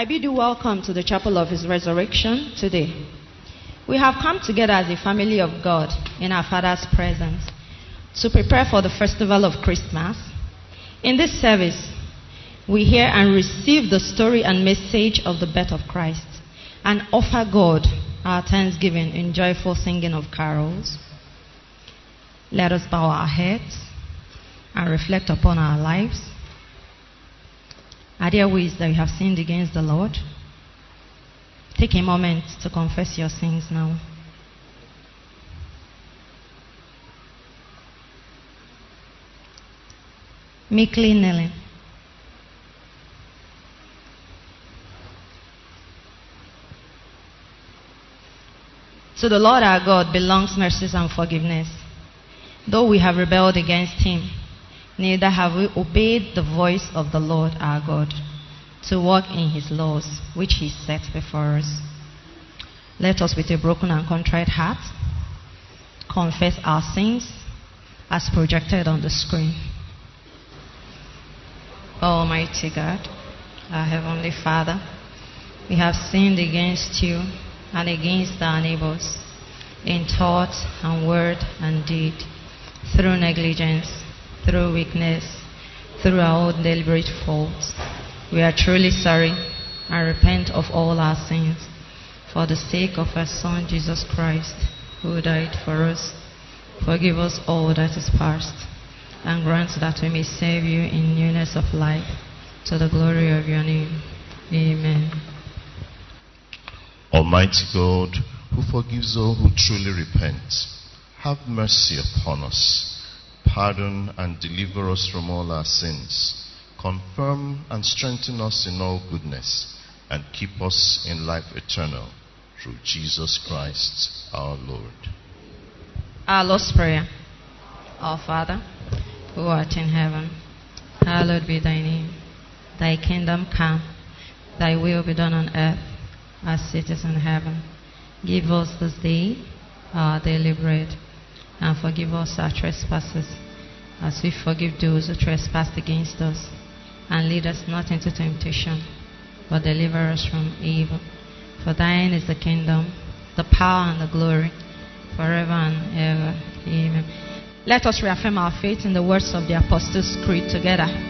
I bid you welcome to the chapel of His resurrection today. We have come together as a family of God in our Father's presence to prepare for the festival of Christmas. In this service, we hear and receive the story and message of the birth of Christ and offer God our thanksgiving in joyful singing of carols. Let us bow our heads and reflect upon our lives. Are there ways that you have sinned against the Lord? Take a moment to confess your sins now. Meekly kneeling. To the Lord our God belongs mercies and forgiveness. Though we have rebelled against him, neither have we obeyed the voice of the Lord our God to walk in his laws, which he set before us. Let us, with a broken and contrite heart, confess our sins as projected on the screen. Almighty God, our Heavenly Father, we have sinned against you and against our neighbors in thought and word and deed, through negligence, through weakness, through our own deliberate faults. We are truly sorry and repent of all our sins for the sake of our Son Jesus Christ, who died for us. Forgive us all that is past and grant that we may serve you in newness of life to the glory of your name. Amen. Almighty God, who forgives all who truly repent, have mercy upon us, pardon and deliver us from all our sins, confirm and strengthen us in all goodness, and keep us in life eternal through Jesus Christ our Lord. Our Lord's Prayer. Our Father, who art in heaven, hallowed be thy name. Thy kingdom come, thy will be done on earth as it is in heaven. Give us this day our daily bread, and forgive us our trespasses, as we forgive those who trespass against us. And lead us not into temptation, but deliver us from evil. For thine is the kingdom, the power, and the glory, forever and ever. Amen. Let us reaffirm our faith in the words of the Apostles' Creed together.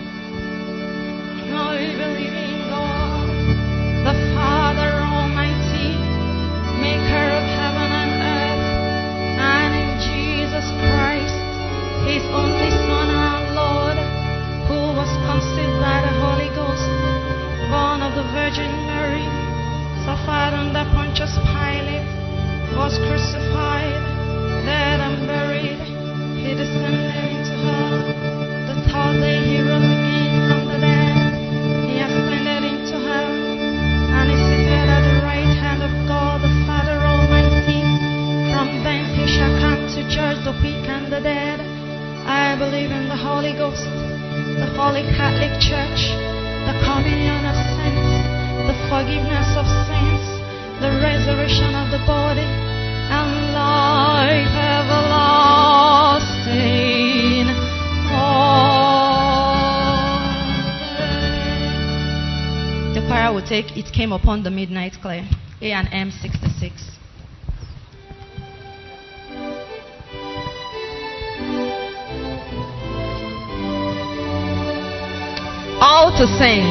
Came Upon the Midnight Clear, A and M 66. All to sing.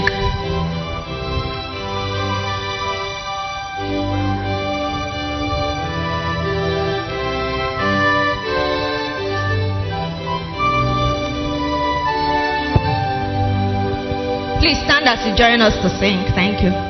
Please stand as you join us to sing. Thank you.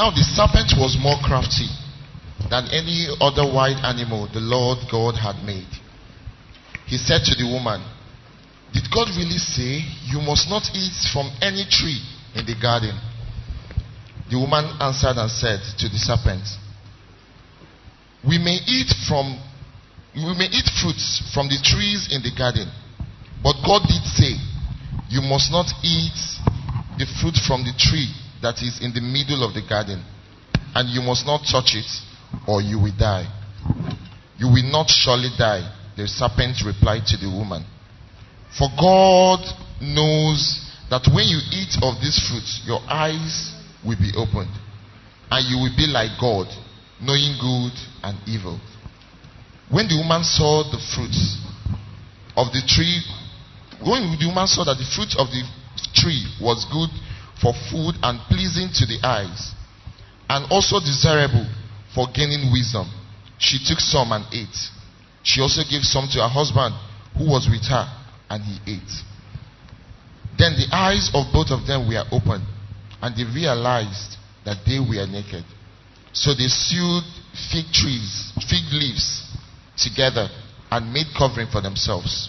Now the serpent was more crafty than any other wild animal the Lord God had made. He said to the woman, Did God really say you must not eat from any tree in the garden? The woman answered and said to the serpent, We may eat from we may eat fruits from the trees in the garden. But God did say, You must not eat the fruit from the tree that is in the middle of the garden, and you must not touch it, or you will die. You will not surely die, the serpent replied to the woman. For God knows that when you eat of this fruit, your eyes will be opened, and you will be like God, knowing good and evil. When the woman saw the fruits of the tree, when the woman saw that the fruit of the tree was good for food and pleasing to the eyes, and also desirable for gaining wisdom, she took some and ate. She also gave some to her husband who was with her, and he ate. Then the eyes of both of them were opened, and they realized that they were naked. So they sewed fig trees, fig leaves together and made covering for themselves.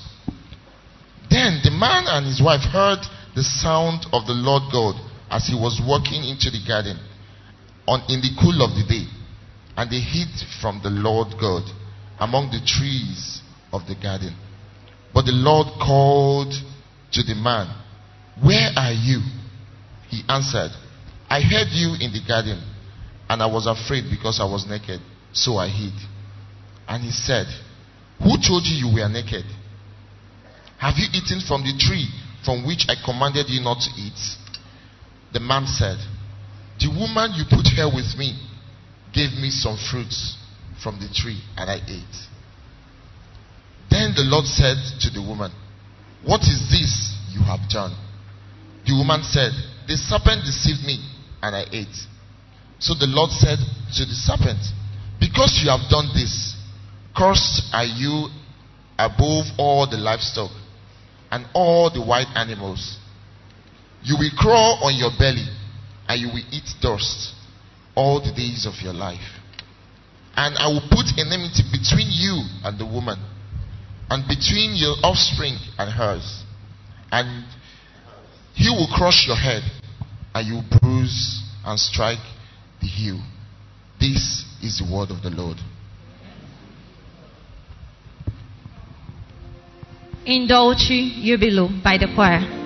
Then the man and his wife heard the sound of the Lord God as he was walking into the garden on in the cool of the day, and they hid from the Lord God among the trees of the garden. But the Lord called to the man, Where are you? He answered, I heard you in the garden, and I was afraid because I was naked, so I hid. And he said, Who told you you were naked? Have you eaten from the tree from which I commanded you not to eat? The man said, The woman you put here with me gave me some fruits from the tree, and I ate. Then the Lord said to the woman, What is this you have done? The woman said, The serpent deceived me, and I ate. So the Lord said to the serpent, Because you have done this, cursed are you above all the livestock and all the wild animals. You will crawl on your belly, and you will eat dust all the days of your life. And I will put enmity between you and the woman, and between your offspring and hers. And he will crush your head, and you will bruise and strike the heel. This is the word of the Lord. In Dulci Jubilo by the choir.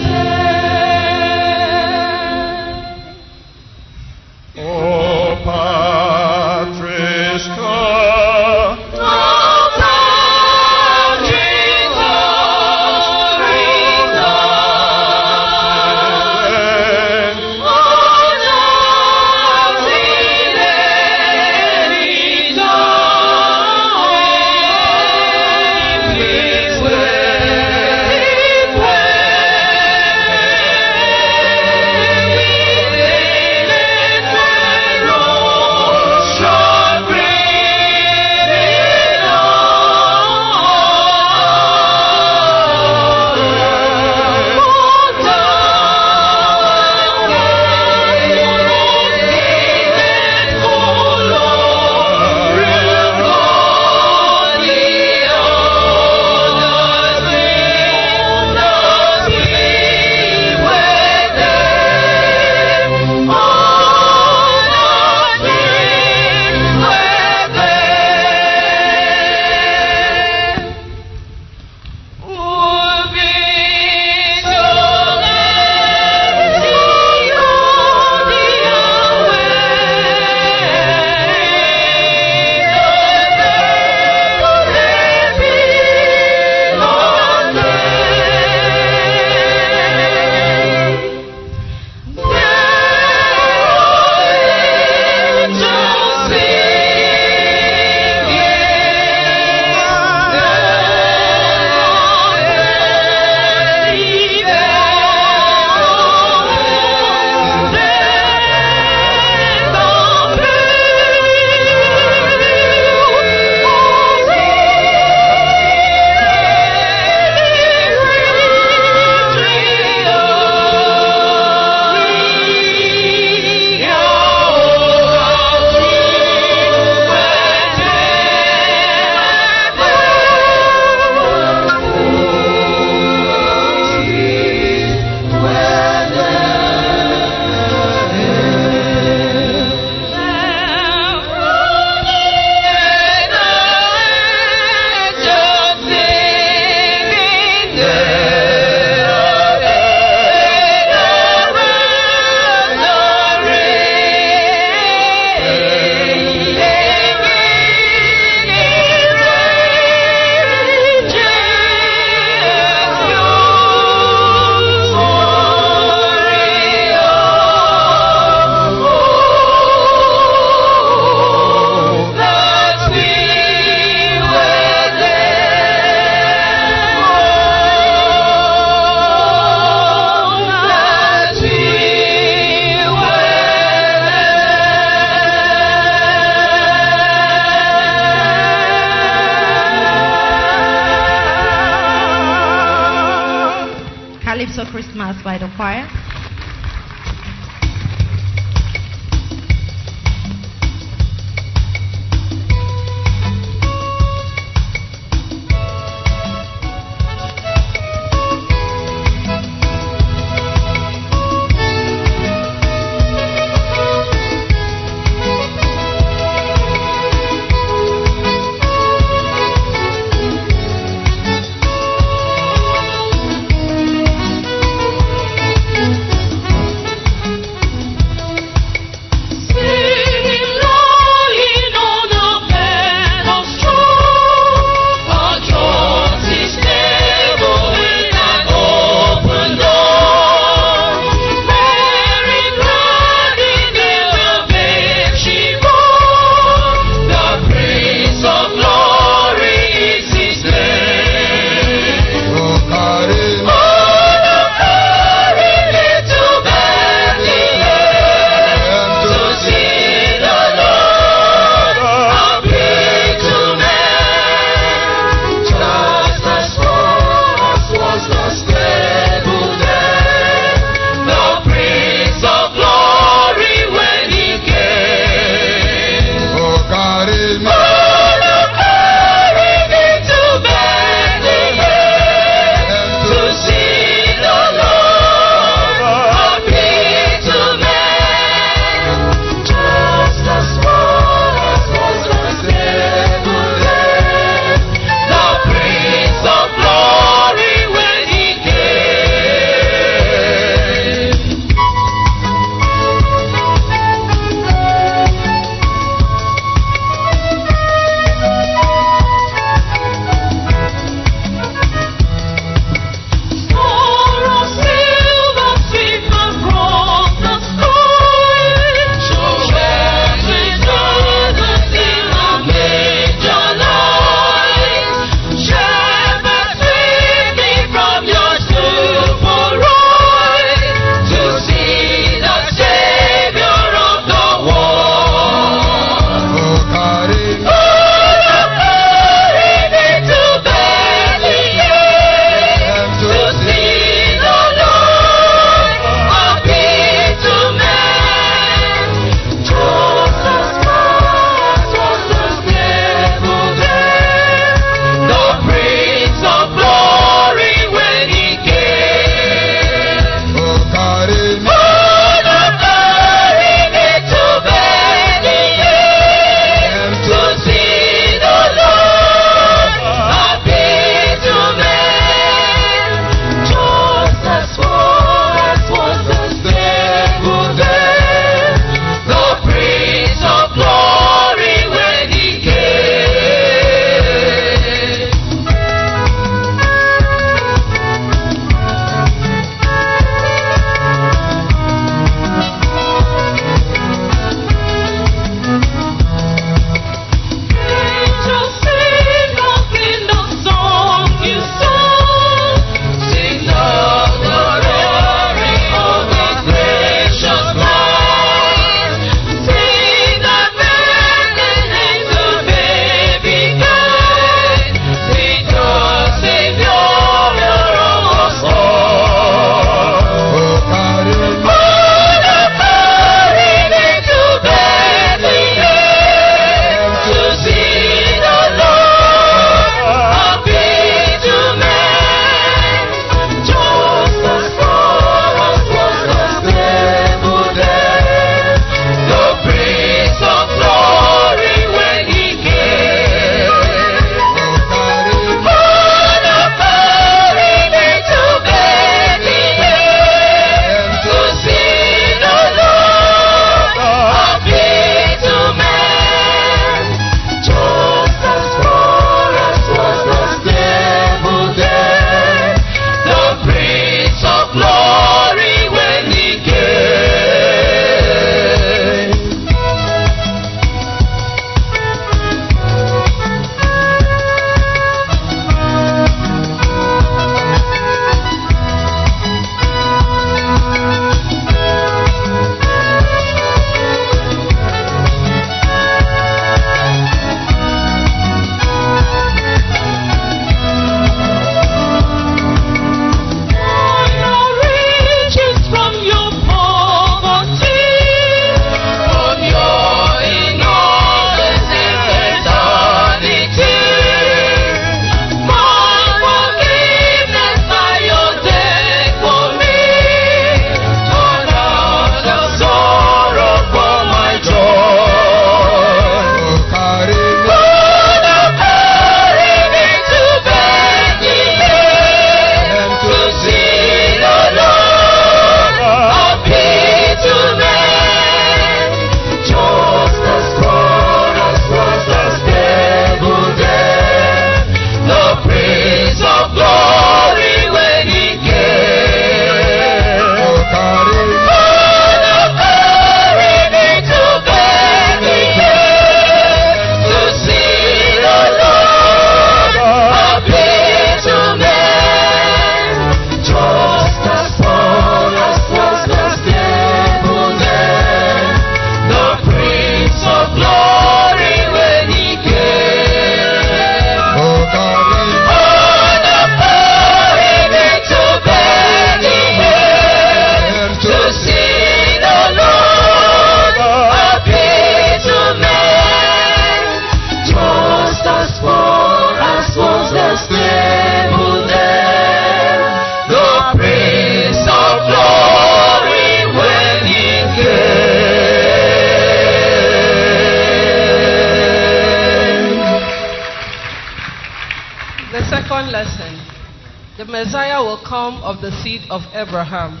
Abraham.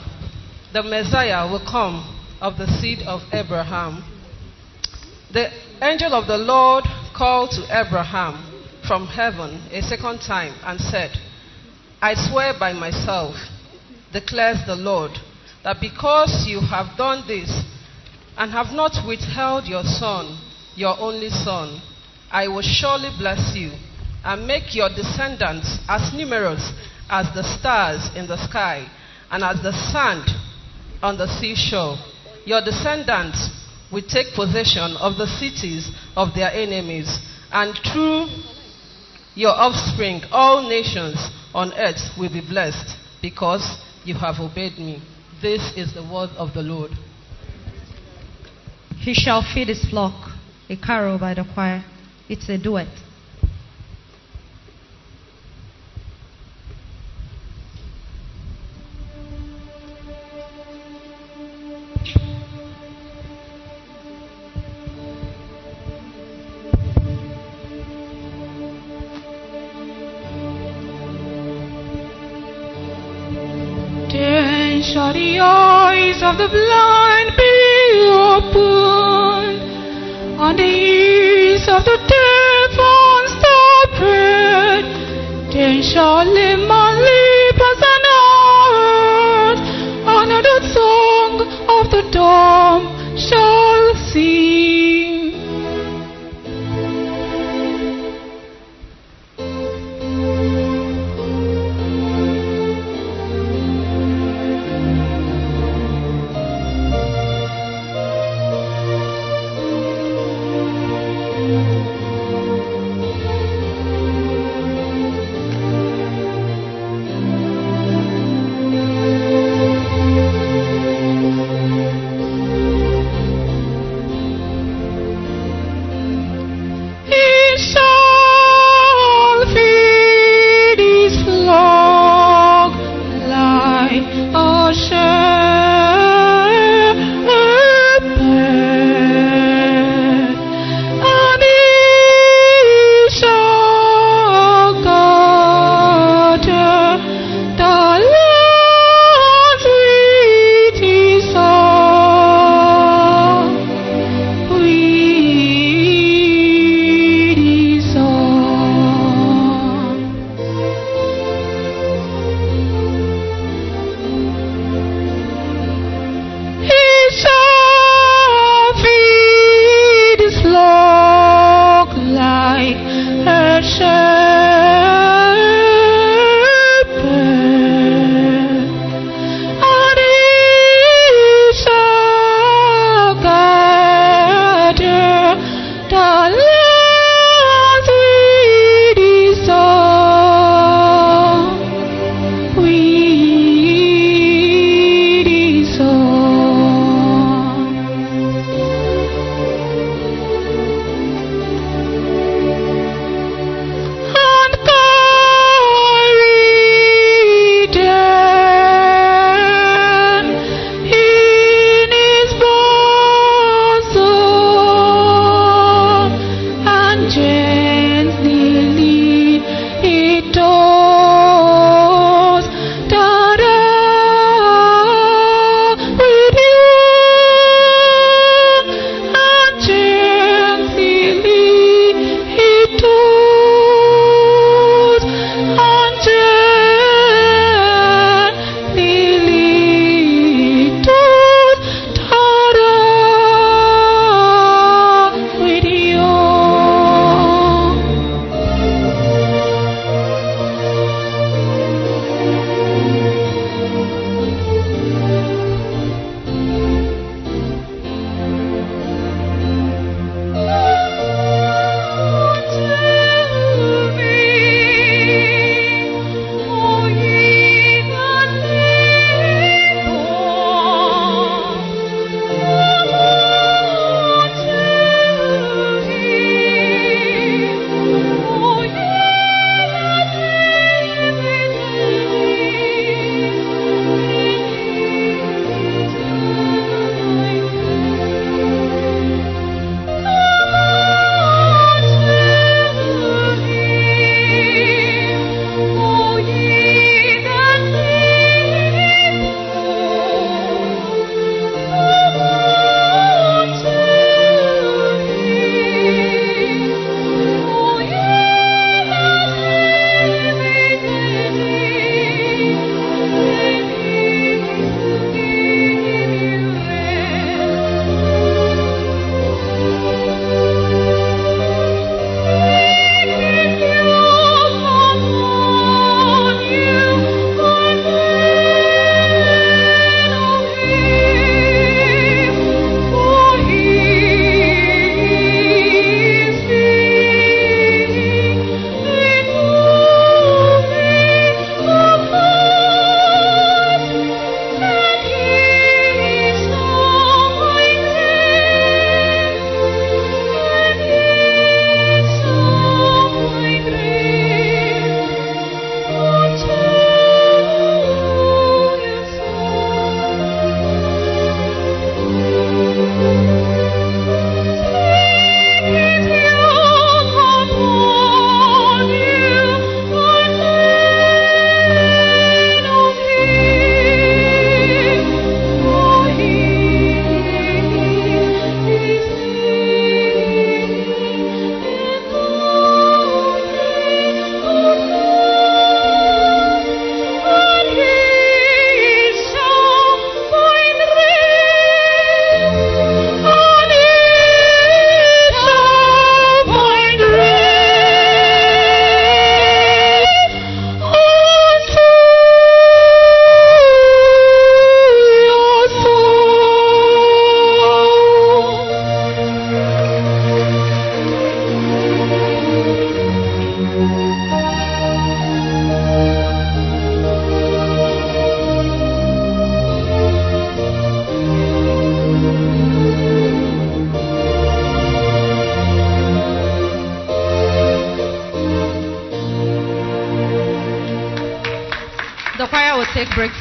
The Messiah will come of the seed of Abraham. The angel of the Lord called to Abraham from heaven a second time and said, I swear by myself, declares the Lord, that because you have done this and have not withheld your son, your only son, I will surely bless you and make your descendants as numerous as the stars in the sky and as the sand on the seashore. Your descendants will take possession of the cities of their enemies, and through your offspring, all nations on earth will be blessed because you have obeyed me. This is the word of the Lord. He shall feed his flock. A carol by the choir. It's a duet. Eyes of the blind be opened, and the ears of the deaf unstopped. Then shall lame man leap as an hart, and the tongue of the dumb shall sing.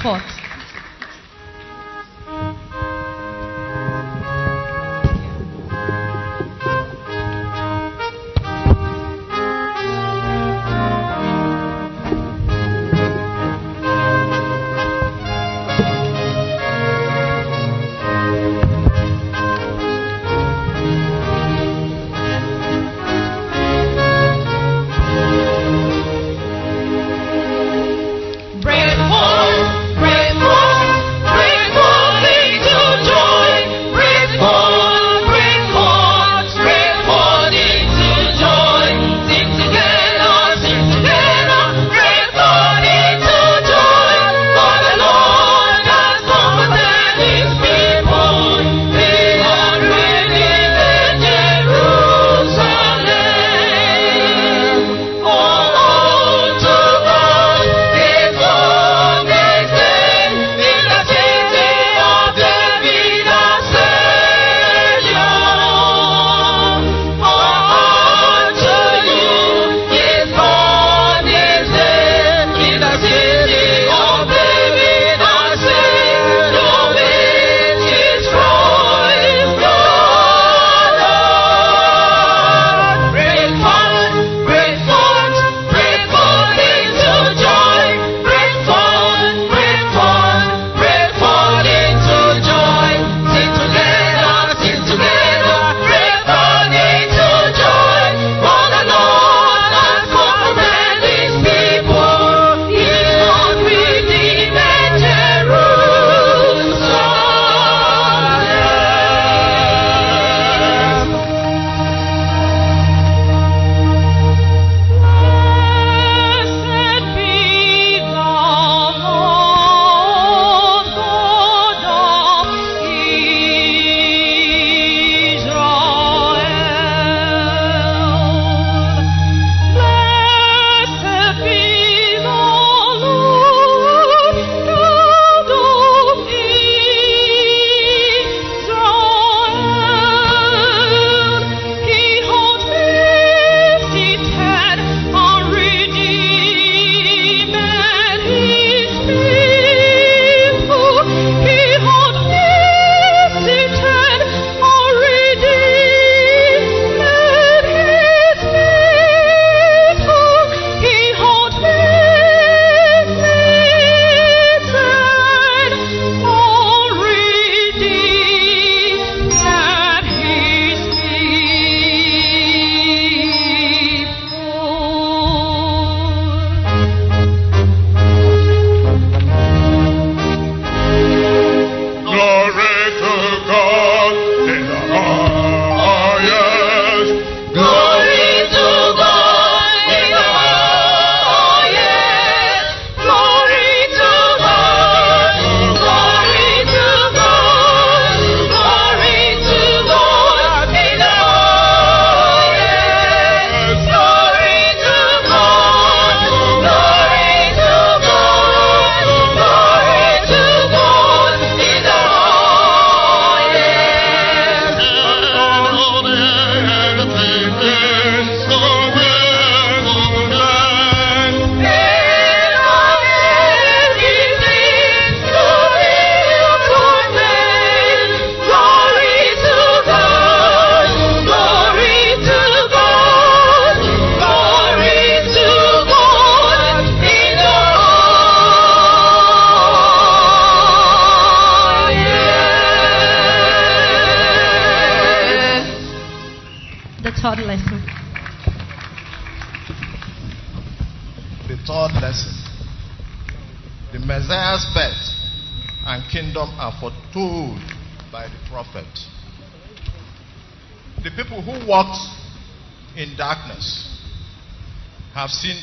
foto.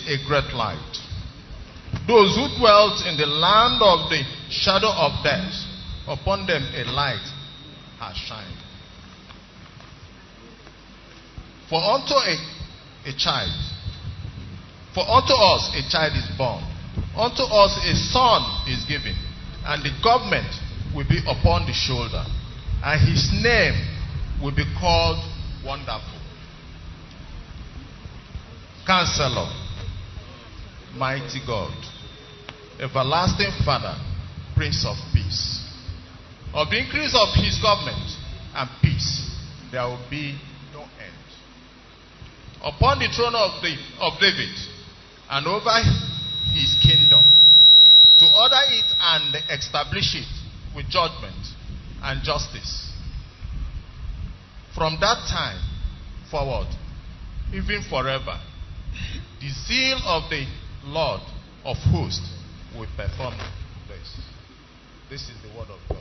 a great light. Those who dwelt in the land of the shadow of death, upon them a light has shined. For unto a, a child, for unto us a child is born, unto us a son is given, and the government will be upon the shoulder, and his name will be called Wonderful. Counselor Mighty God, Everlasting Father, Prince of Peace. Of the increase of his government and peace, there will be no end. Upon the throne of, the, of David and over his kingdom, to order it and establish it with judgment and justice. From that time forward, even forever, the zeal of the Lord of hosts will perform this. This is the word of God.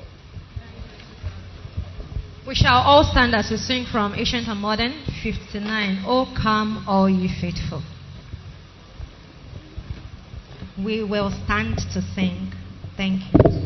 We shall all stand as we sing from Ancient and Modern 59. O come, all ye faithful. We will stand to sing. Thank you.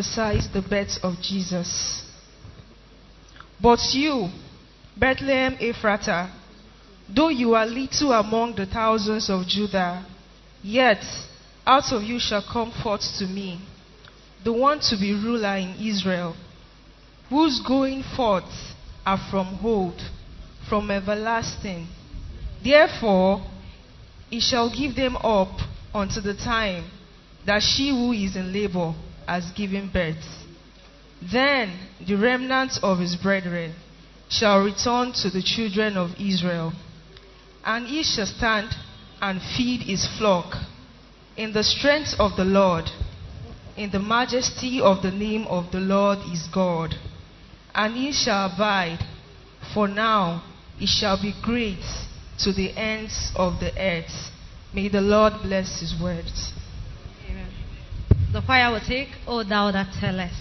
prophesied the birth of Jesus. But you, Bethlehem Ephratah, though you are little among the thousands of Judah, yet out of you shall come forth to me the one to be ruler in Israel, whose going forth are from old, from everlasting. Therefore, he shall give them up unto the time that she who is in labor as giving birth. Then the remnant of his brethren shall return to the children of Israel, and he shall stand and feed his flock in the strength of the Lord, in the majesty of the name of the Lord his God. And he shall abide, for now he shall be great to the ends of the earth. May the Lord bless his words. The choir will take, O thou that tellest.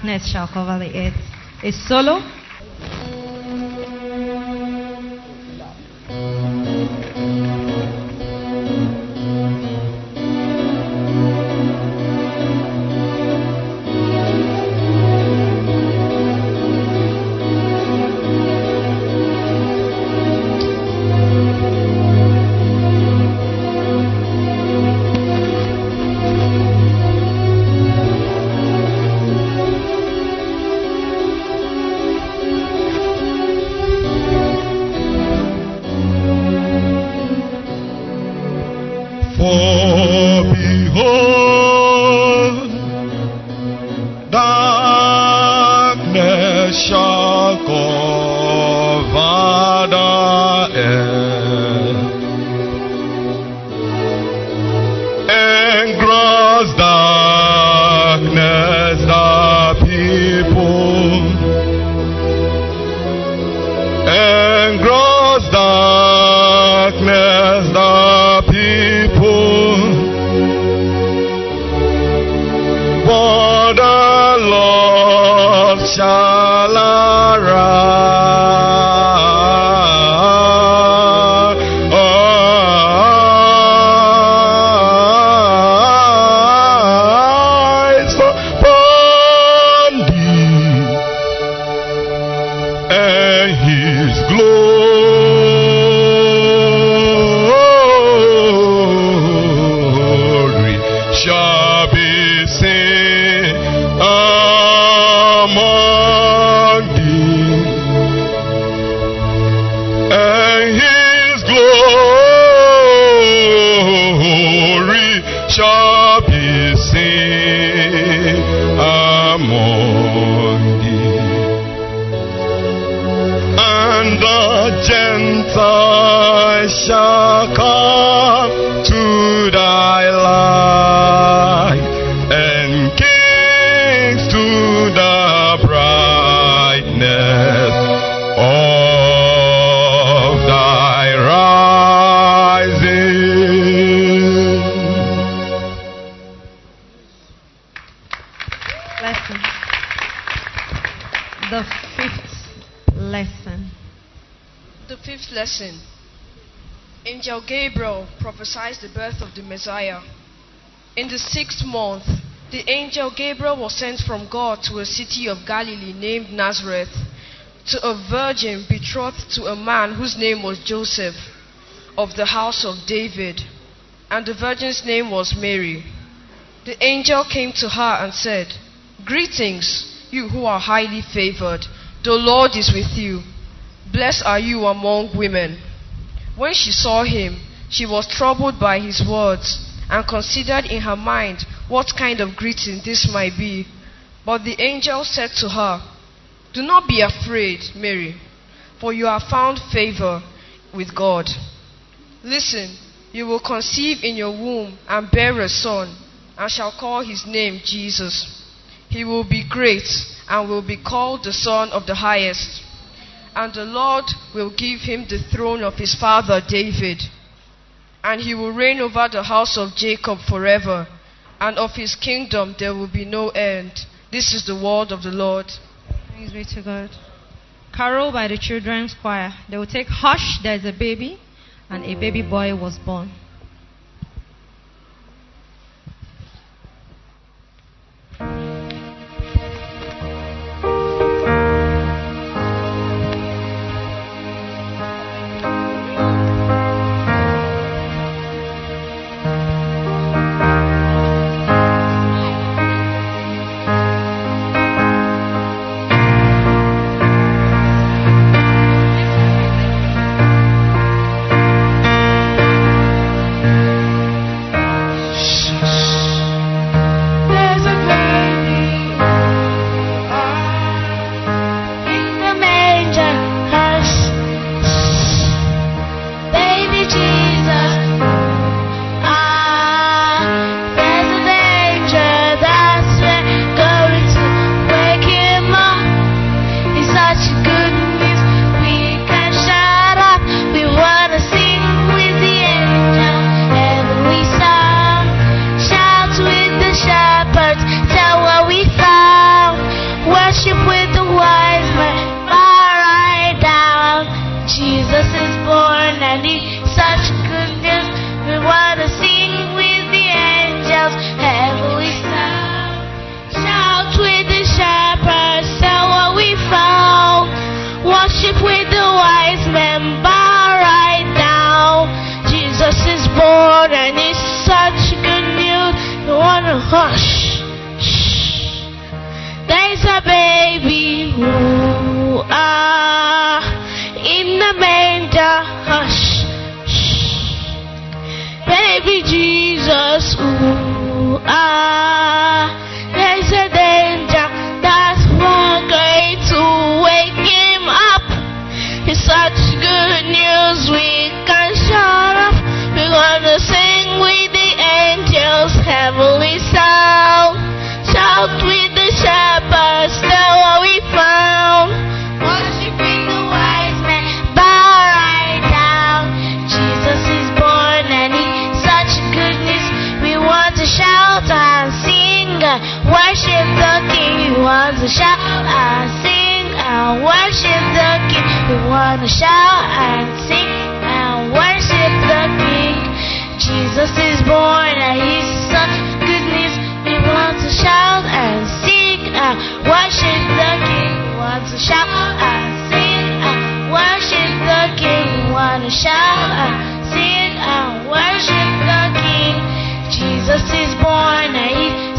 Darkness shall cover the solo. Messiah. In the sixth month, the angel Gabriel was sent from God to a city of Galilee named Nazareth to a virgin betrothed to a man whose name was Joseph of the house of David, and the virgin's name was Mary. The angel came to her and said, Greetings, you who are highly favored. The Lord is with you. Blessed are you among women. When she saw him, she was troubled by his words and considered in her mind what kind of greeting this might be. But the angel said to her, Do not be afraid, Mary, for you have found favor with God. Listen, you will conceive in your womb and bear a son, and shall call his name Jesus. He will be great and will be called the Son of the Highest. And the Lord will give him the throne of his father David. And he will reign over the house of Jacob forever, and of his kingdom there will be no end. This is the word of the Lord. Thanks be to God. Carol by the children's choir. They will take Hush, there's a baby, and a baby boy was born. Such good news we can shout up. We're gonna sing with the angels, heavenly sound. Shout with the shepherds, tell what we found. Worshiping the wise men, bow right down. Jesus is born and he's such goodness. We want to shout and sing, worship the King. We want to shout and sing and worship the King. We want to shout and sing and worship the King. Jesus is born and he's such goodness. We want to shout and sing and worship the King. We want to shout and sing and worship the King. We want to shout and sing and worship the King. Jesus is born and he's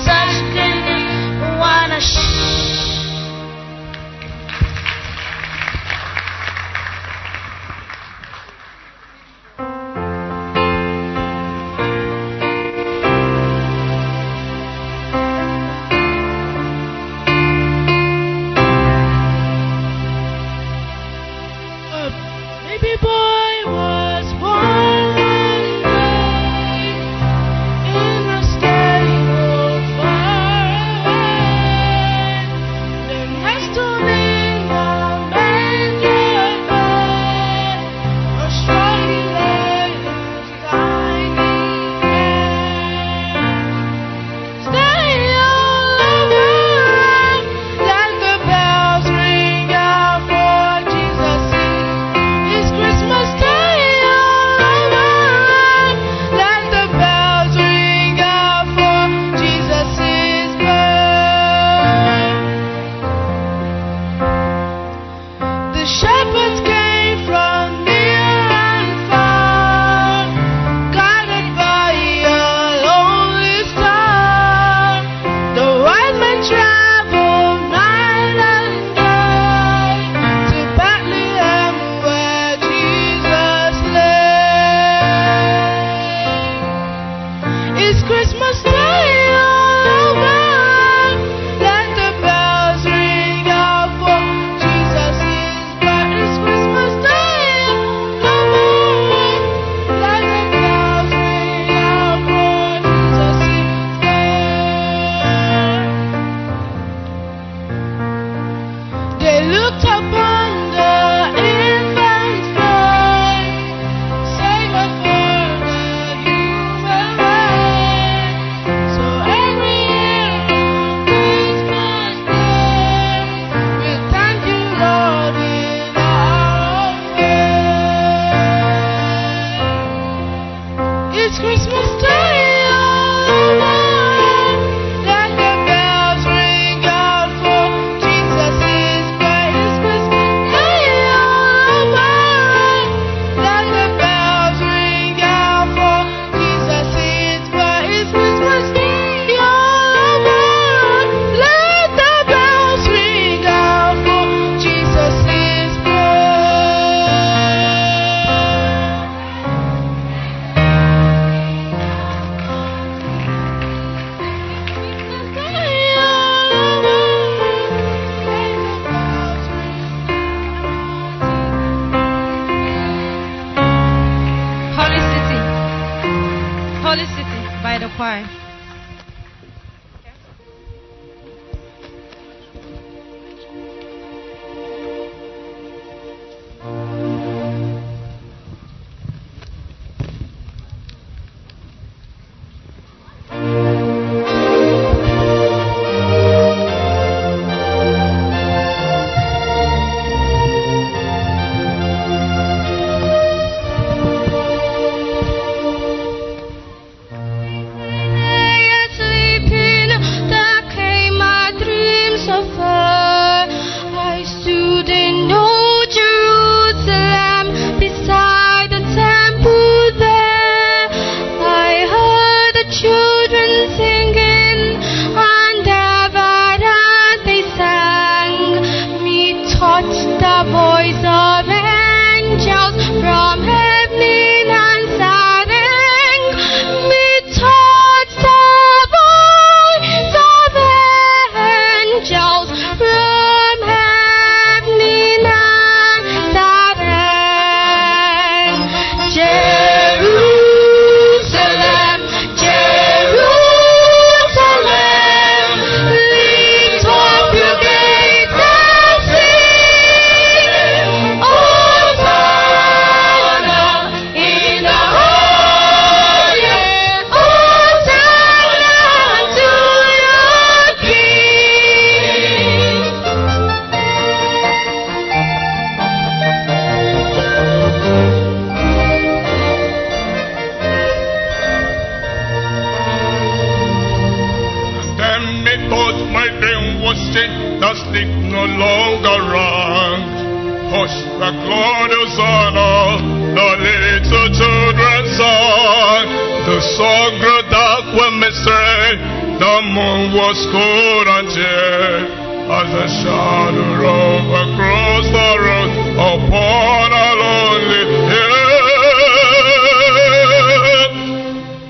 Song grew dark when mystery, the moon was cold and chill. As the shadow rove across the road upon a lonely hill.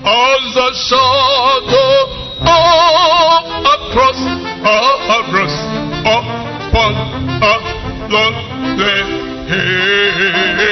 As the shadow of across across upon a lonely hill.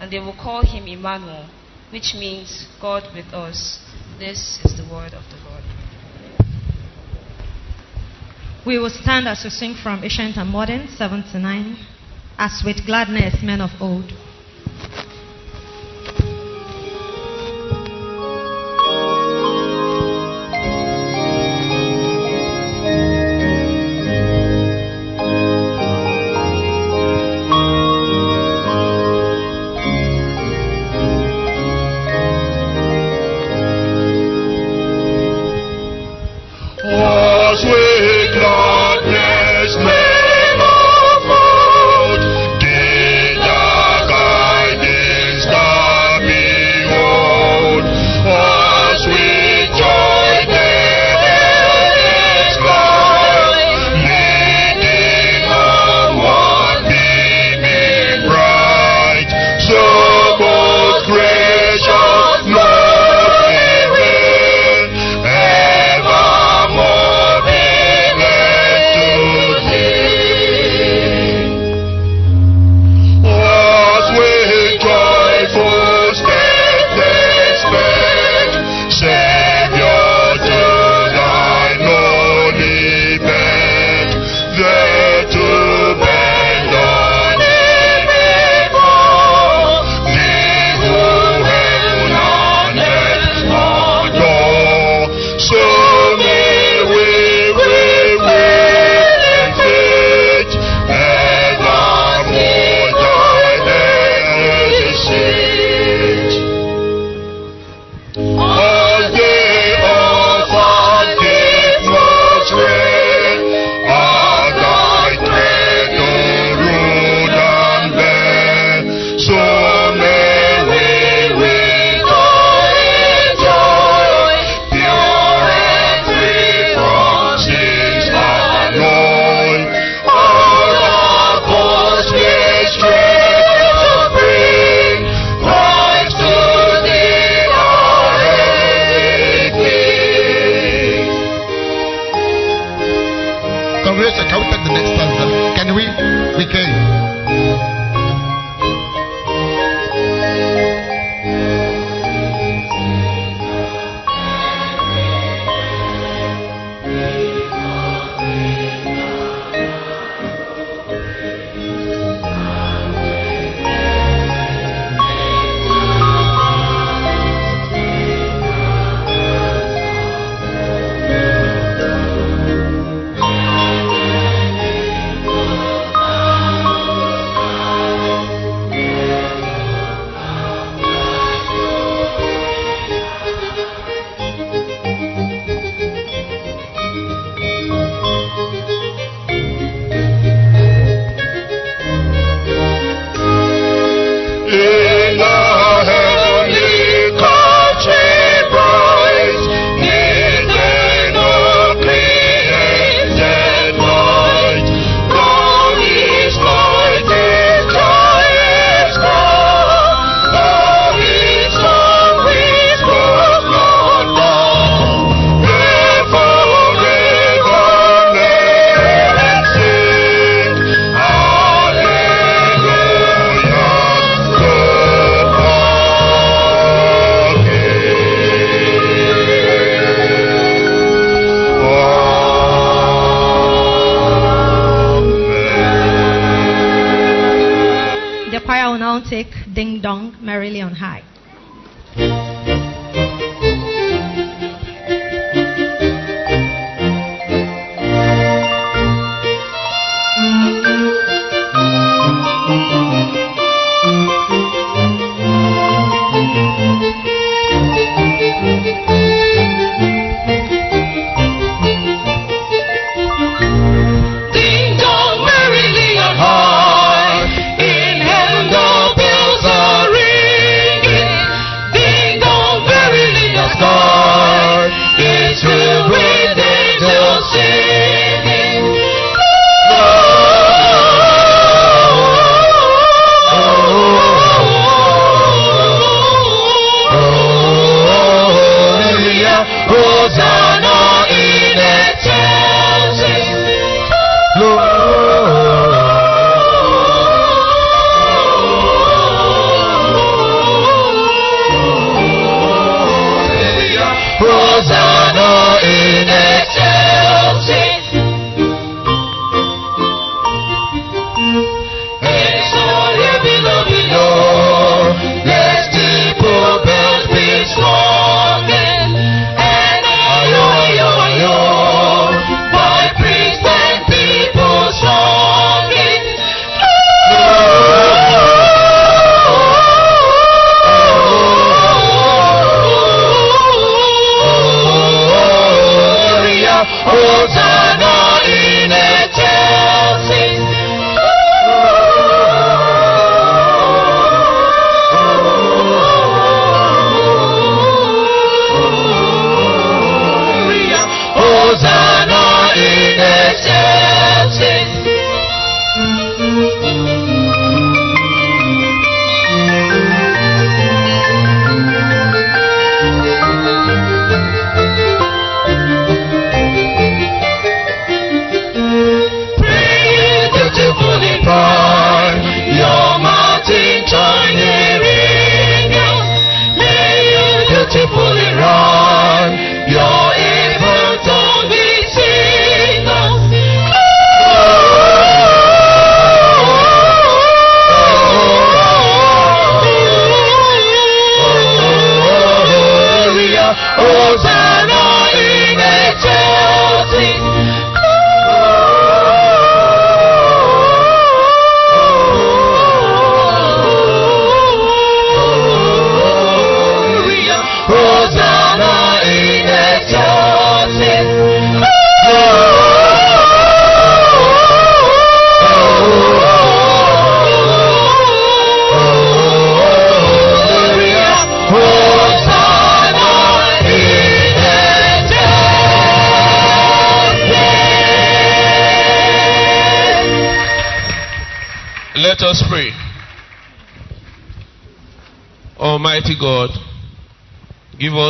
and they will call him Emmanuel, which means God with us. This is the word of the Lord. We will stand as we sing from Ancient and Modern 79, as with gladness men of old.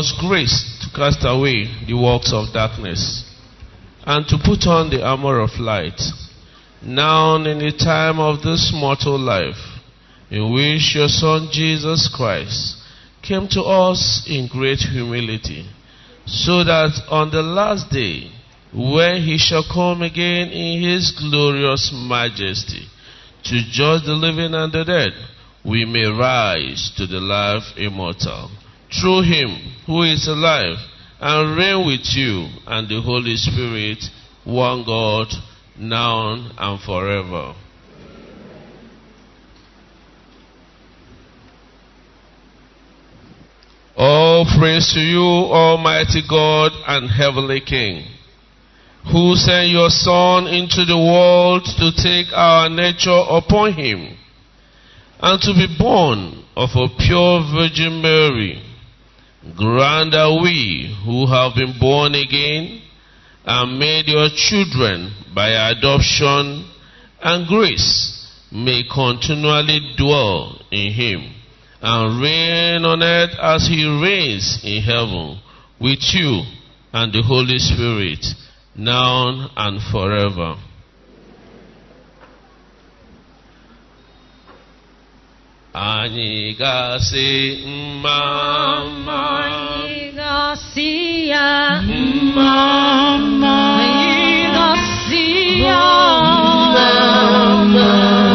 us grace to cast away the works of darkness and to put on the armor of light. Now, in the time of this mortal life, in which your Son Jesus Christ came to us in great humility, so that on the last day, when he shall come again in his glorious majesty to judge the living and the dead, we may rise to the life immortal through him who is alive and reign with you and the Holy Spirit, one God, now and forever. All praise to you, Almighty God and Heavenly King, who sent your Son into the world to take our nature upon him and to be born of a pure Virgin Mary. Grant that we who have been born again and made your children by adoption and grace may continually dwell in him and reign on earth as he reigns in heaven with you and the Holy Spirit now and forever. Ani gasị mma mma anyị gasị ya. Mma mma gasị ya. Mma mma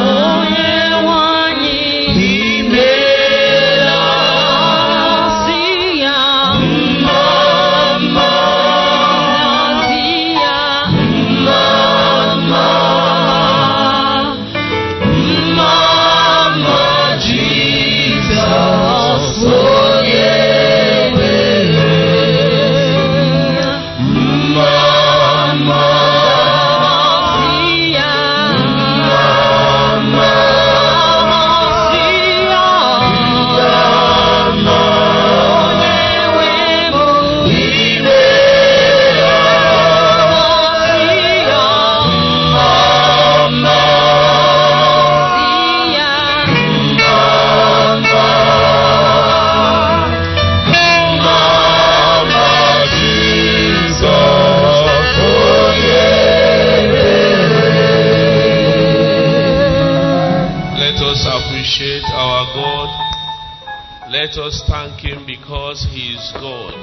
Let us thank Him because He is God.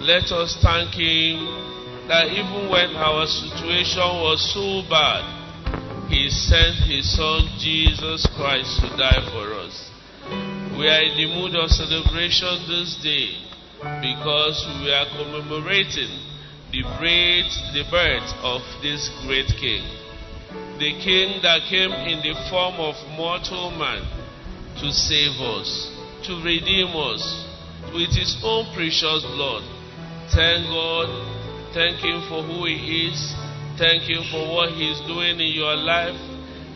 Let us thank Him that even when our situation was so bad, He sent His Son Jesus Christ to die for us. We are in the mood of celebration this day because we are commemorating the great the birth of this great king. The king that came in the form of mortal man to save us, to redeem us with his own precious blood. Thank God. Thank him for who he is. Thank him for what he is doing in your life,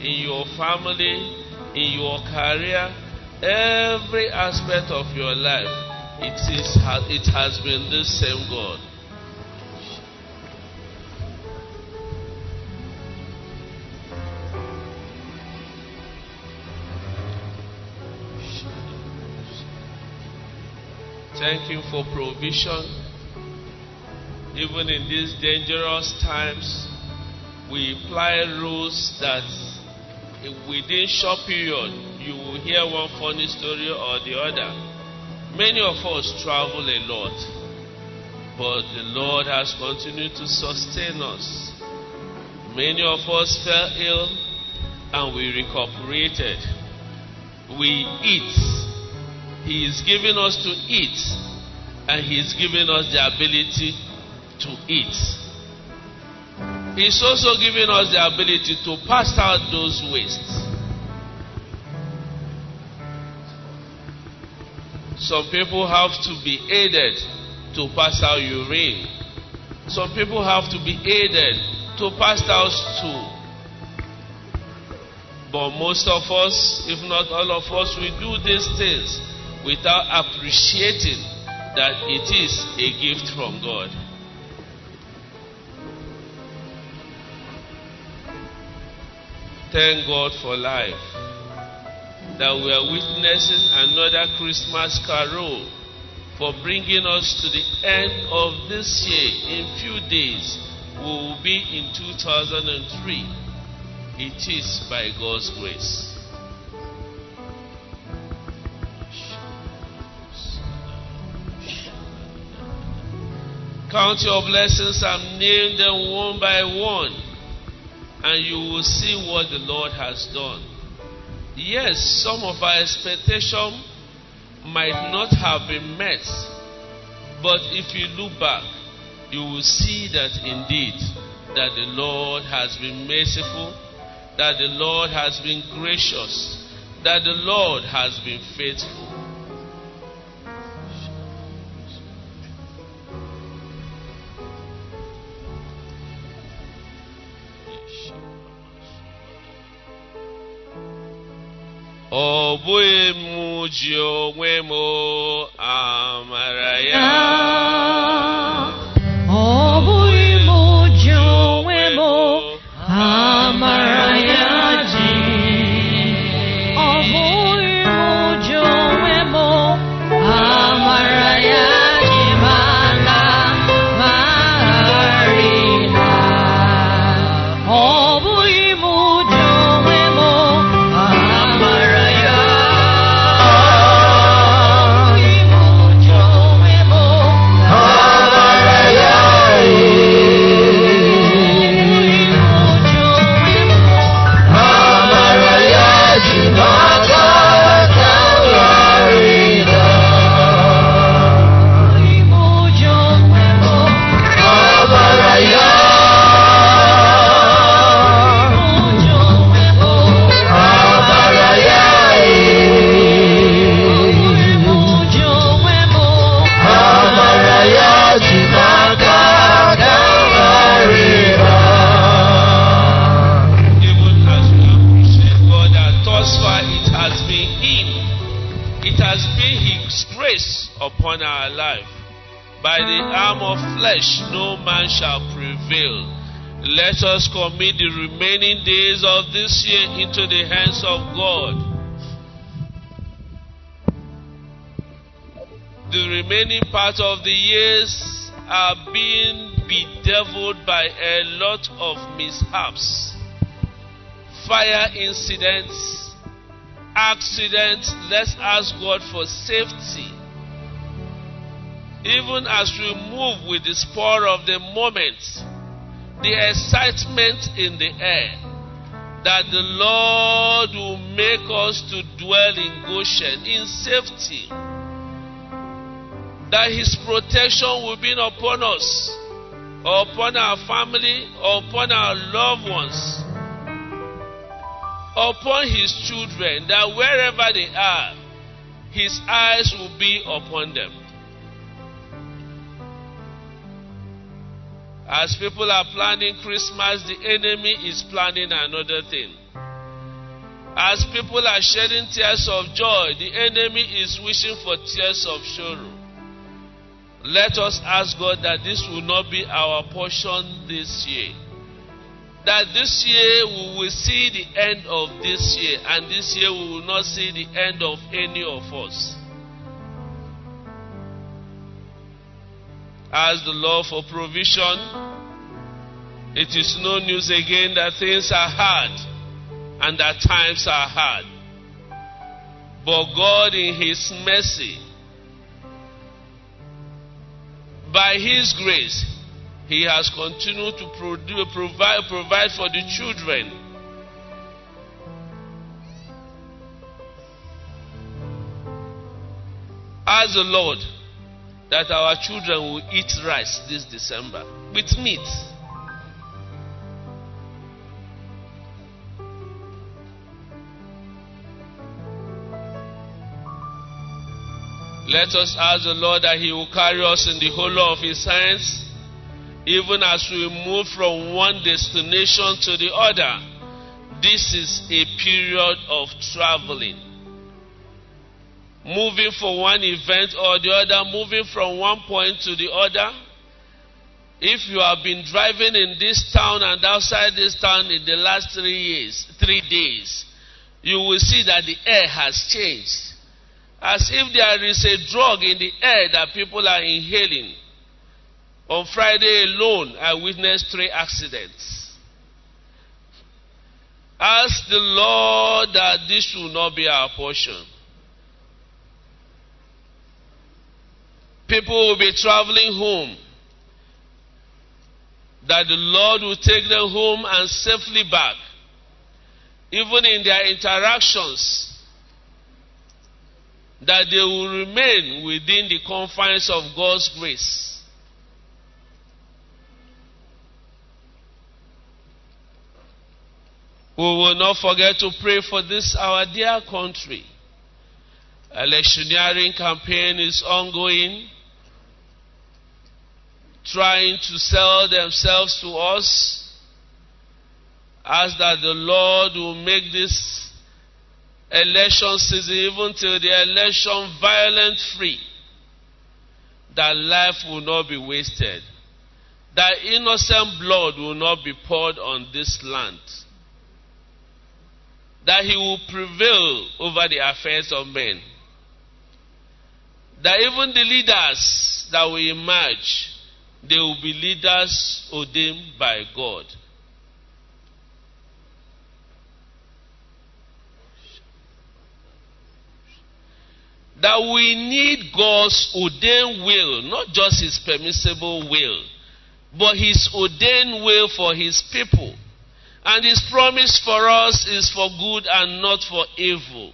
in your family, in your career, every aspect of your life. It is it has been the same God. Thank you for provision. Even in these dangerous times, we apply rules that within short period you will hear one funny story or the other. Many of us travel a lot, but the Lord has continued to sustain us. Many of us fell ill and we recuperated. We eat he is giving us to eat, and He is giving us the ability to eat. He's also giving us the ability to pass out those wastes. Some people have to be aided to pass out urine. Some people have to be aided to pass out stool. But most of us, if not all of us, we do these things without appreciating that it is a gift from God. Thank God for life. That we are witnessing another Christmas carol for bringing us to the end of this year. In few days, we will be in 2003. It is by God's grace. Count your blessings and name them one by one, and you will see what the Lord has done. Yes, some of our expectation might not have been met, but if you look back, you will see that indeed that the Lord has been merciful, that the Lord has been gracious, that the Lord has been faithful. Ọ bụghị m ji onwe m amara. Us commit the remaining days of this year into the hands of God. The remaining part of the years are being bedeviled by a lot of mishaps, fire incidents, accidents, let's ask God for safety. Even as we move with the spur of the moment, the excitement in the air, that the Lord will make us to dwell in Goshen in safety, that His protection will be upon us, or upon our family, or upon our loved ones upon his children, that wherever they are, his eyes will be upon them. As people are planning Christmas, the enemy is planning another thing. As people are shedding tears of joy, the enemy is wishing for tears of sorrow. Let us ask God that this will not be our portion this year that this year we will see the end of this year, and this year we will not see the end of any of us. Ask the Lord for provision. It is no news again that things are hard and that times are hard. But God, in His mercy, by His grace, he has continued to produce, provide, provide for the children. Ask the Lord that our children will eat rice this December with meat. Let us ask the Lord that He will carry us in the hollow of His hands even as we move from one destination to the other, this is a period of traveling. Moving from one event or the other, moving from one point to the other. If you have been driving in this town and outside this town in the last three years, three days, you will see that the air has changed. As if there is a drug in the air that people are inhaling. On Friday alone, I witnessed three accidents. Ask the Lord that this will not be our portion. People will be traveling home. That the Lord will take them home and safely back. Even in their interactions, that they will remain within the confines of God's grace. We will not forget to pray for this, our dear country. Electioneering campaign is ongoing, trying to sell themselves to us. Ask that the Lord will make this election season, even till the election, violent free. That life will not be wasted. That innocent blood will not be poured on this land that he will prevail over the affairs of men. That even the leaders that will emerge, they will be leaders ordained by God. That we need God's ordained will, not just his permissible will, but his ordained will for his people. And his promise for us is for good and not for evil.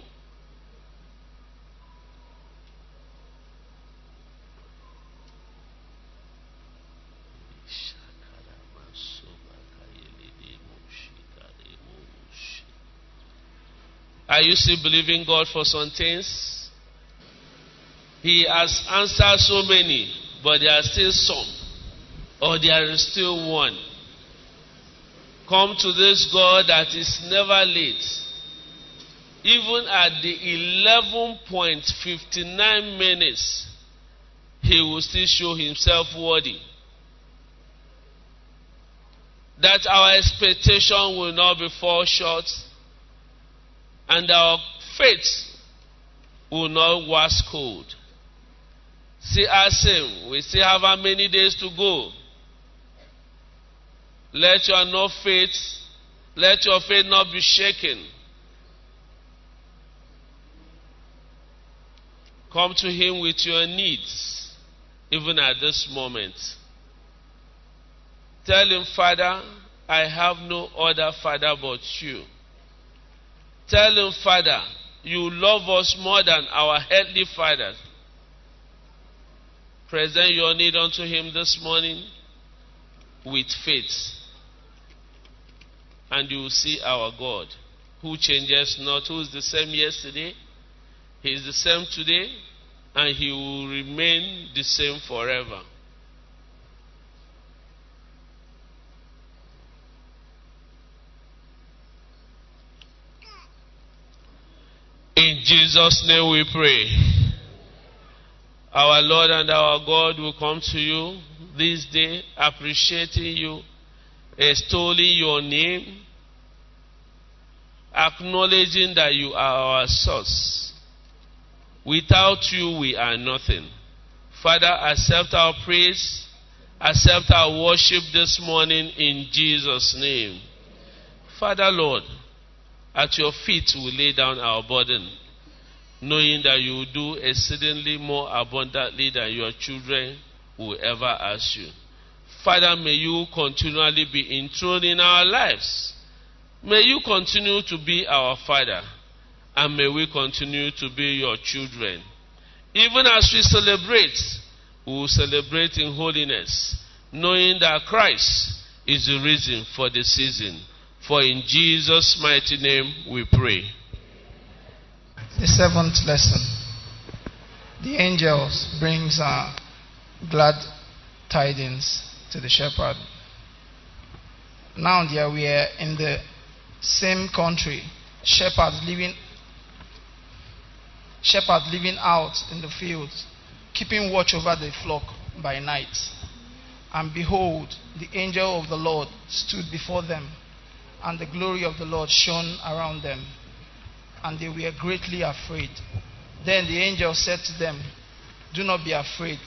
Are you still believing God for some things? He has answered so many, but there are still some, or there is still one. Come to this God that is never late. Even at the 11.59 minutes, he will still show himself worthy. That our expectation will not be fall short, and our faith will not wax cold. See, ask him. We still have how many days to go? Let your no faith, let your faith not be shaken. Come to Him with your needs, even at this moment. Tell Him, Father, I have no other Father but you. Tell Him, Father, you love us more than our earthly fathers. Present your need unto Him this morning with faith. And you will see our God, who changes not, who is the same yesterday, He is the same today, and He will remain the same forever. In Jesus' name we pray. Our Lord and our God will come to you this day, appreciating you, extolling your name, acknowledging that you are our source. Without you, we are nothing. Father, accept our praise, accept our worship this morning in Jesus' name. Father, Lord, at your feet we lay down our burden, knowing that you will do exceedingly more abundantly than your children will ever ask you. Father, may you continually be enthroned in our lives. May you continue to be our Father, and may we continue to be your children. Even as we celebrate, we will celebrate in holiness, knowing that Christ is the reason for the season. For in Jesus' mighty name we pray. The seventh lesson. The angels brings uh, glad tidings to the shepherd. Now there we are in the same country, shepherds living shepherds living out in the fields, keeping watch over the flock by night. And behold, the angel of the Lord stood before them and the glory of the Lord shone around them, and they were greatly afraid. Then the angel said to them, Do not be afraid,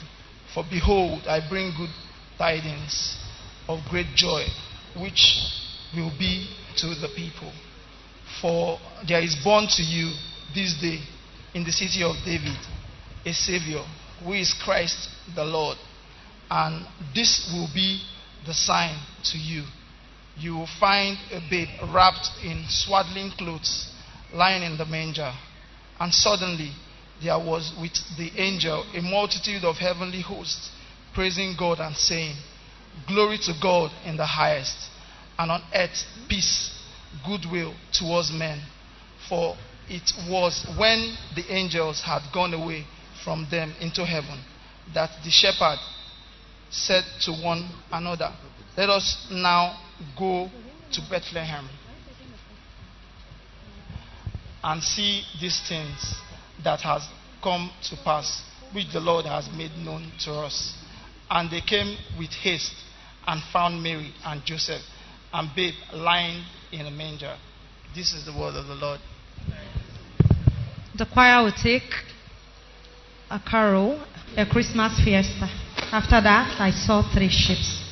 for behold, I bring good tidings of great joy, which will be to the people. For there is born to you this day in the city of David a Savior, who is Christ the Lord. And this will be the sign to you you will find a babe wrapped in swaddling clothes lying in the manger. And suddenly there was with the angel a multitude of heavenly hosts praising God and saying, Glory to God in the highest, and on earth peace, goodwill towards men. For it was when the angels had gone away from them into heaven that the shepherd said to one another, Let us now go to Bethlehem and see these things that has come to pass, which the Lord has made known to us. And they came with haste and found Mary and Joseph and babe lying in a manger. This is the word of the Lord. The choir will take a carol, a Christmas fiesta. After that, I saw three ships.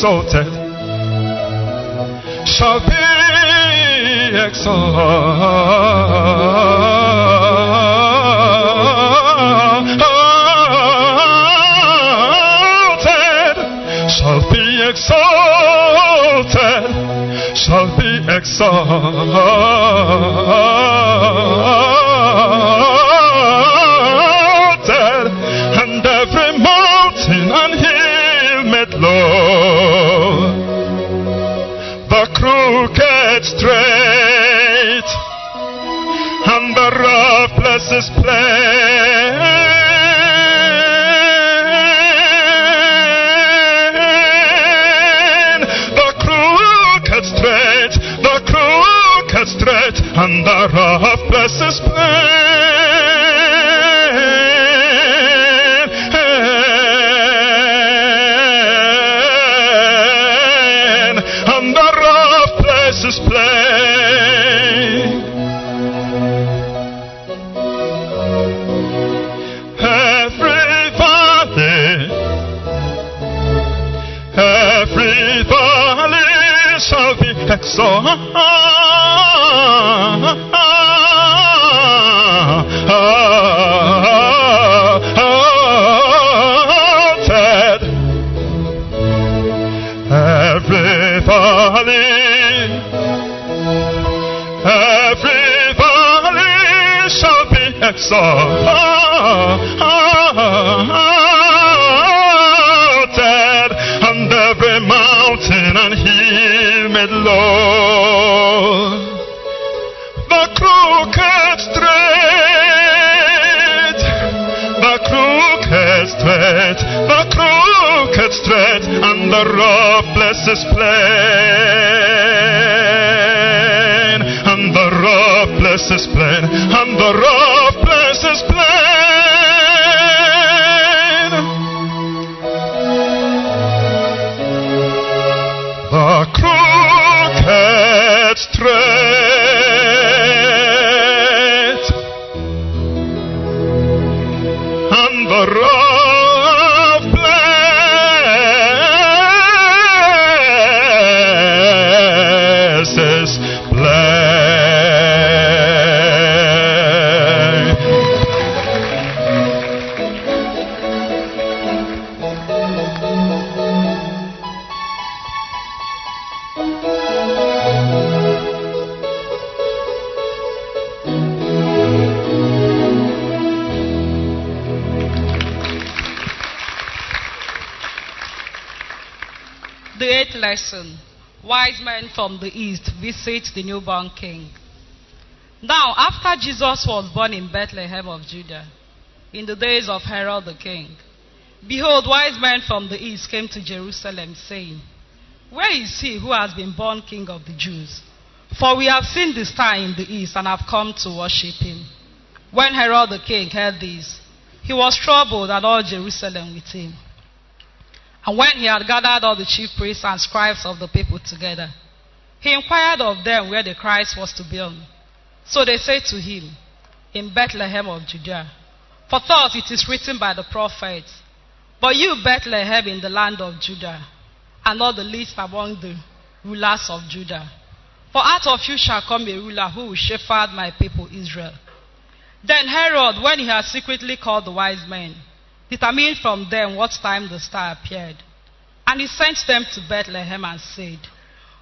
Exalted, eh? Visit the newborn king. Now, after Jesus was born in Bethlehem of Judah, in the days of Herod the king, behold, wise men from the east came to Jerusalem, saying, Where is he who has been born king of the Jews? For we have seen the star in the east and have come to worship him. When Herod the king heard this, he was troubled and all Jerusalem with him. And when he had gathered all the chief priests and scribes of the people together, he inquired of them where the Christ was to be born. So they said to him, In Bethlehem of Judea. For thus it is written by the prophets, But you, Bethlehem, in the land of Judah, are not the least among the rulers of Judah. For out of you shall come a ruler who will shepherd my people Israel. Then Herod, when he had secretly called the wise men, determined from them what time the star appeared. And he sent them to Bethlehem and said,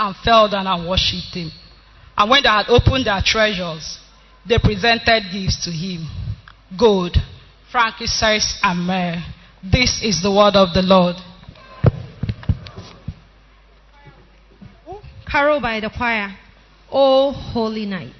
and fell down and worshipped him. And when they had opened their treasures, they presented gifts to him gold, frankincense, and myrrh. This is the word of the Lord. Carol by the choir. O holy night.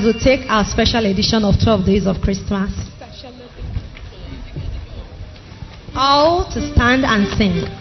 as we take our special edition of 12 Days of Christmas. All to stand and sing.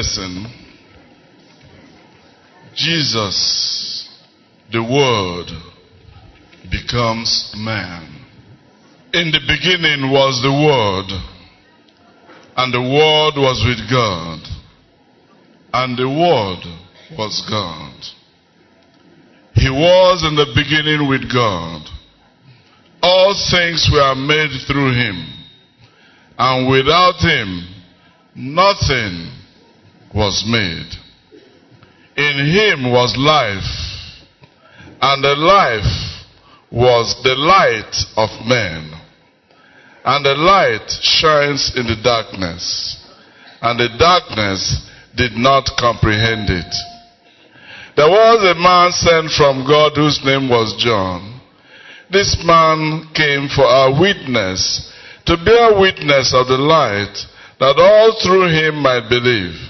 Lesson Jesus, the Word, becomes man. In the beginning was the Word, and the Word was with God, and the Word was God. He was in the beginning with God. All things were made through him, and without him, nothing was made. In him was life, and the life was the light of men. And the light shines in the darkness, and the darkness did not comprehend it. There was a man sent from God whose name was John. This man came for a witness, to bear witness of the light, that all through him might believe.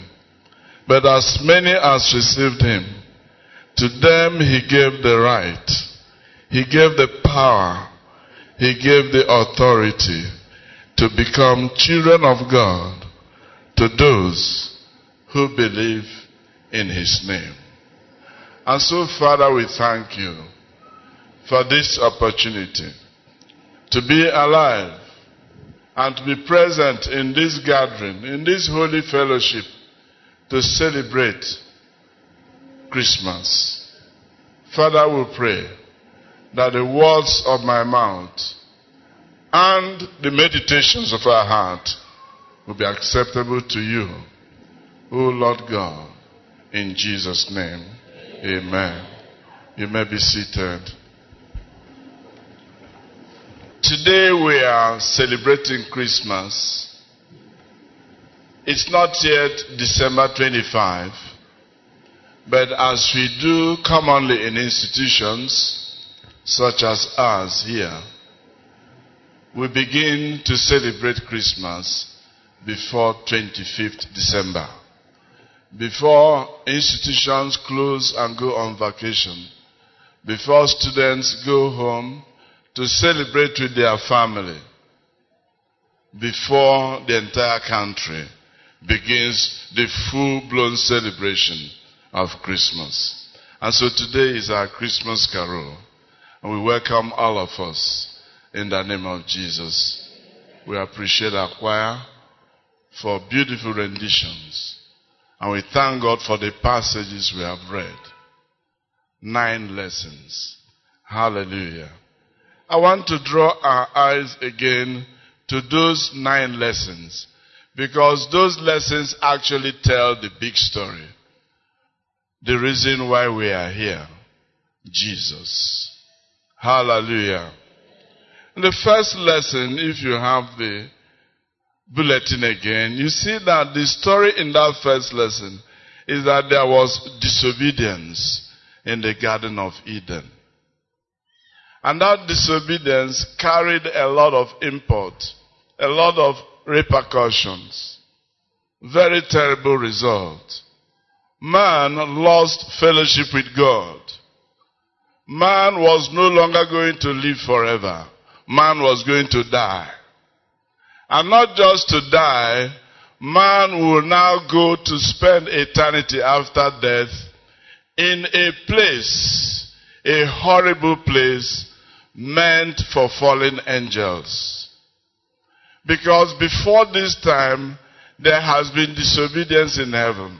But as many as received him, to them he gave the right, he gave the power, he gave the authority to become children of God to those who believe in his name. And so, Father, we thank you for this opportunity to be alive and to be present in this gathering, in this holy fellowship, to celebrate Christmas. Father, we pray that the words of my mouth and the meditations of our heart will be acceptable to you, O Lord God, in Jesus' name. Amen. You may be seated. Today we are celebrating Christmas. It's not yet December 25, but as we do commonly in institutions such as ours here, we begin to celebrate Christmas before 25th December. Before institutions close and go on vacation, before students go home to celebrate with their family, before the entire country begins the full-blown celebration of Christmas. And so today is our Christmas carol. And we welcome all of us in the name of Jesus. We appreciate our choir for beautiful renditions. And we thank God for the passages we have read. Nine lessons. Hallelujah. I want to draw our eyes again to those nine lessons because those lessons actually tell the big story. The reason why we are here. Jesus. Hallelujah. In the first lesson, if you have the bulletin again, you see that the story in that first lesson is that there was disobedience in the Garden of Eden. And that disobedience carried a lot of import, a lot of repercussions. Very terrible result. Man lost fellowship with God. Man was no longer going to live forever. Man was going to die. And not just to die, man will now go to spend eternity after death in a place, a horrible place meant for fallen angels. Because before this time, there has been disobedience in heaven.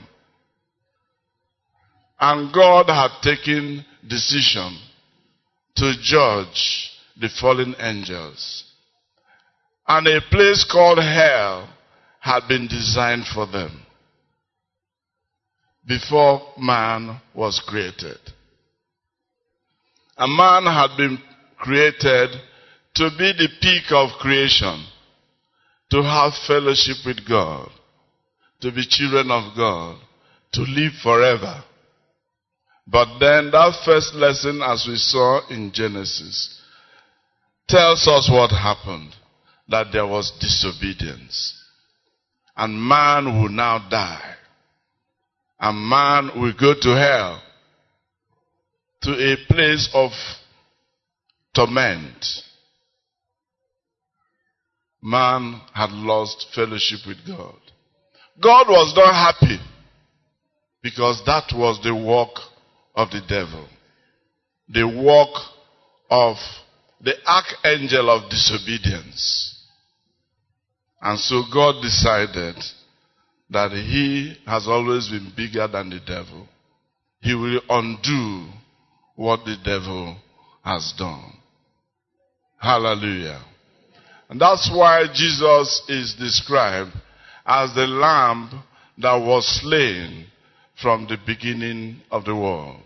And God had taken decision to judge the fallen angels. And a place called hell had been designed for them before man was created. A man had been created to be the peak of creation, to have fellowship with God, to be children of God, to live forever. But then that first lesson, as we saw in Genesis, tells us what happened. That there was disobedience. And man will now die. And man will go to hell. To a place of torment. Man had lost fellowship with God. God was not happy because that was the work of the devil. The work of the archangel of disobedience. And so God decided that he has always been bigger than the devil. He will undo what the devil has done. Hallelujah. And that's why Jesus is described as the lamb that was slain from the beginning of the world.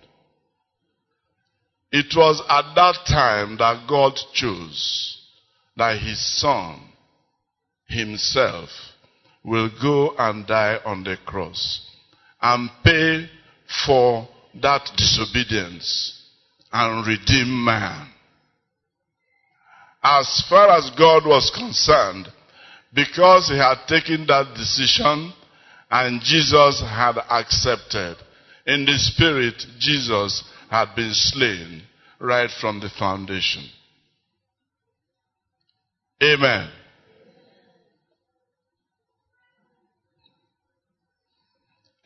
It was at that time that God chose that his son himself will go and die on the cross and pay for that disobedience and redeem man. As far as God was concerned, because he had taken that decision and Jesus had accepted, in the spirit, Jesus had been slain right from the foundation. Amen.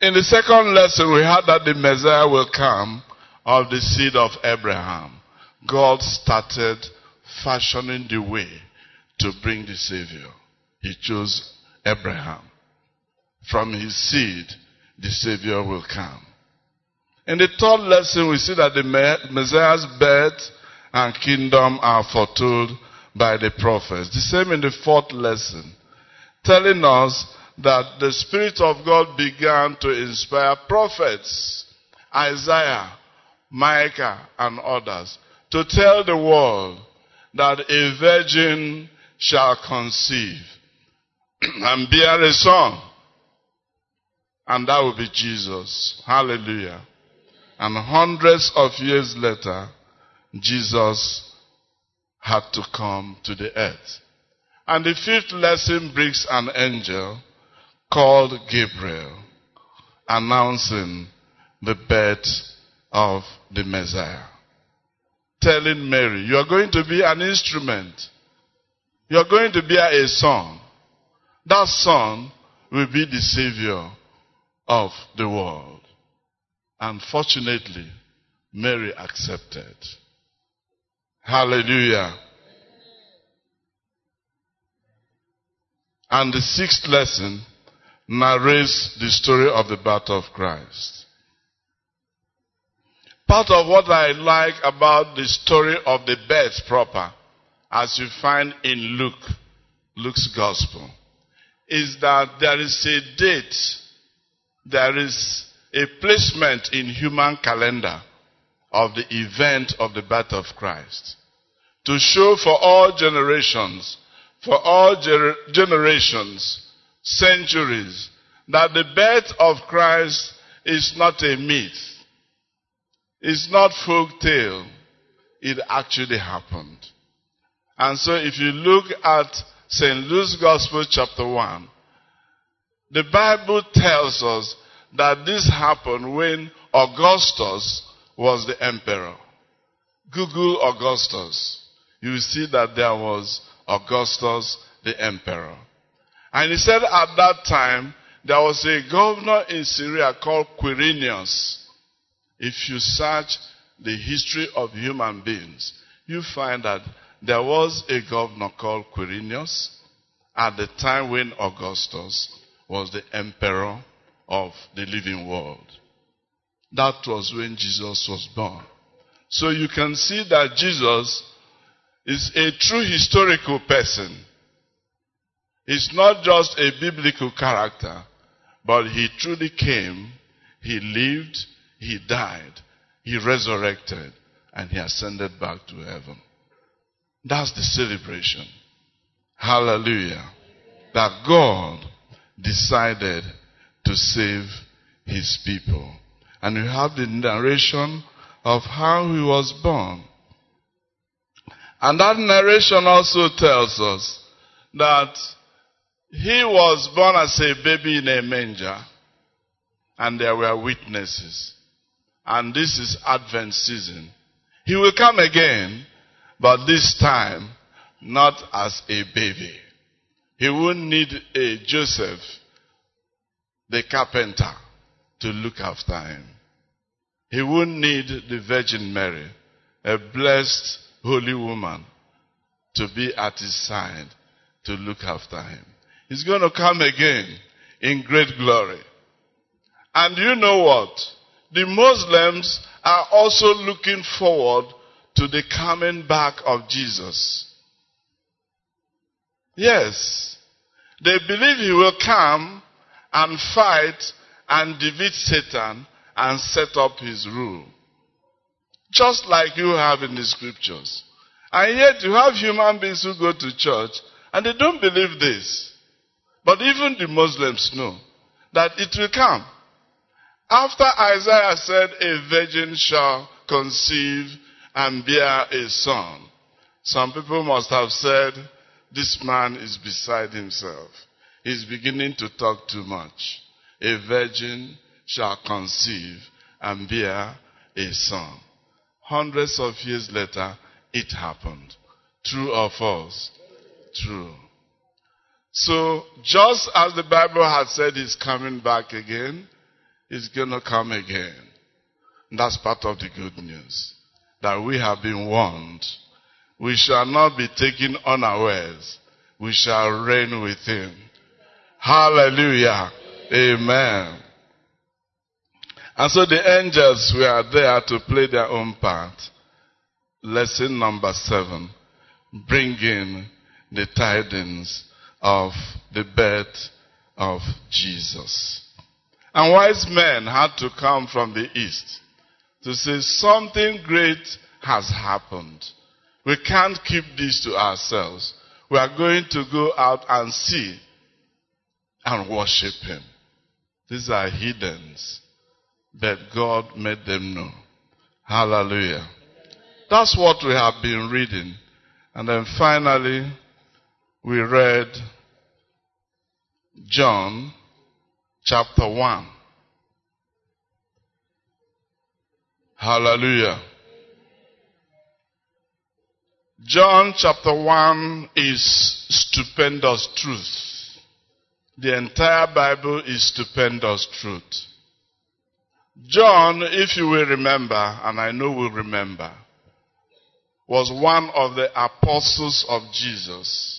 In the second lesson, we heard that the Messiah will come of the seed of Abraham. God started fashioning the way to bring the Savior. He chose Abraham. From his seed, the Savior will come. In the third lesson, we see that the Messiah's birth and kingdom are foretold by the prophets. The same in the fourth lesson, telling us that the Spirit of God began to inspire prophets, Isaiah, Micah, and others, to tell the world that a virgin shall conceive and bear a son. And that will be Jesus. Hallelujah. And hundreds of years later, Jesus had to come to the earth. And the fifth lesson brings an angel called Gabriel announcing the birth of the Messiah. Telling Mary, you are going to be an instrument. You are going to be a son. That son will be the savior of the world. Unfortunately, Mary accepted. Hallelujah. And the sixth lesson narrates the story of the birth of Christ. Part of what I like about the story of the birth proper, as you find in Luke, Luke's gospel, is that there is a date, there is a placement in human calendar of the event of the birth of Christ to show for all generations, for all ger- generations, centuries, that the birth of Christ is not a myth. It's not folk tale. It actually happened. And so if you look at St. Luke's Gospel chapter 1, the Bible tells us that this happened when Augustus was the emperor. Google Augustus. You see that there was Augustus the emperor. And he said at that time, there was a governor in Syria called Quirinius. If you search the history of human beings, you find that there was a governor called Quirinius at the time when Augustus was the emperor of the living world. That was when Jesus was born. So you can see that Jesus is a true historical person. He's not just a biblical character, but he truly came, he lived, he died, he resurrected, and he ascended back to heaven. That's the celebration. Hallelujah. That God decided to save his people. And we have the narration of how he was born. And that narration also tells us that he was born as a baby in a manger, and there were witnesses. And this is Advent season. He will come again, but this time not as a baby. He won't need a Joseph, the carpenter, to look after him. He won't need the Virgin Mary, a blessed holy woman, to be at his side to look after him. He's going to come again in great glory. And you know what? The Muslims are also looking forward to the coming back of Jesus. Yes. They believe he will come and fight and defeat Satan and set up his rule. Just like you have in the scriptures. And yet you have human beings who go to church and they don't believe this. But even the Muslims know that it will come. After Isaiah said, A virgin shall conceive and bear a son, some people must have said, This man is beside himself. He's beginning to talk too much. A virgin shall conceive and bear a son. Hundreds of years later, it happened. True or false? True. So, just as the Bible had said he's coming back again, he's gonna come again. That's part of the good news. That we have been warned. We shall not be taken unawares. We shall reign with him. Hallelujah. Amen. And so the angels were there to play their own part. Lesson number seven. Bringing the tidings of the birth of Jesus. And wise men had to come from the east to say something great has happened. We can't keep this to ourselves. We are going to go out and see and worship him. These are heathens, but God made them know. Hallelujah. That's what we have been reading. And then finally, we read John chapter 1. Hallelujah. John chapter 1 is stupendous truth. The entire Bible is stupendous truth. John, if you will remember, and I know will remember, was one of the apostles of Jesus.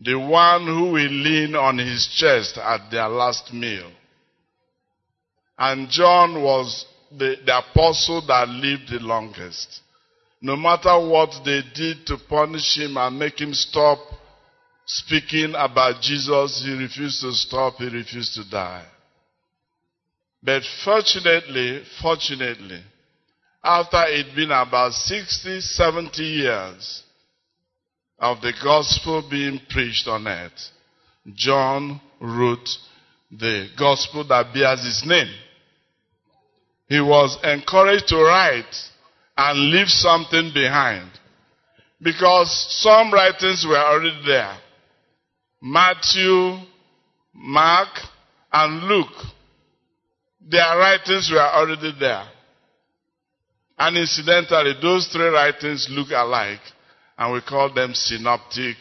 The one who will lean on his chest at their last meal. And John was the, the apostle that lived the longest. No matter what they did to punish him and make him stop speaking about Jesus, he refused to stop, he refused to die. But fortunately, fortunately, after it'd been about 60, 70 years of the gospel being preached on earth, John wrote the gospel that bears his name. He was encouraged to write and leave something behind. Because some writings were already there. Matthew, Mark, and Luke. Their writings were already there. And incidentally, those three writings look alike, and we call them synoptic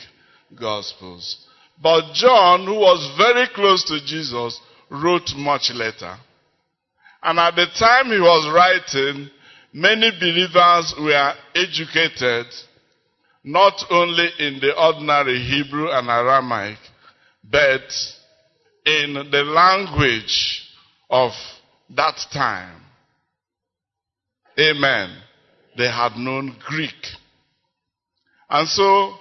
gospels. But John, who was very close to Jesus, wrote much later. And at the time he was writing, many believers were educated not only in the ordinary Hebrew and Aramaic, but in the language of that time. Amen. They had known Greek. And so,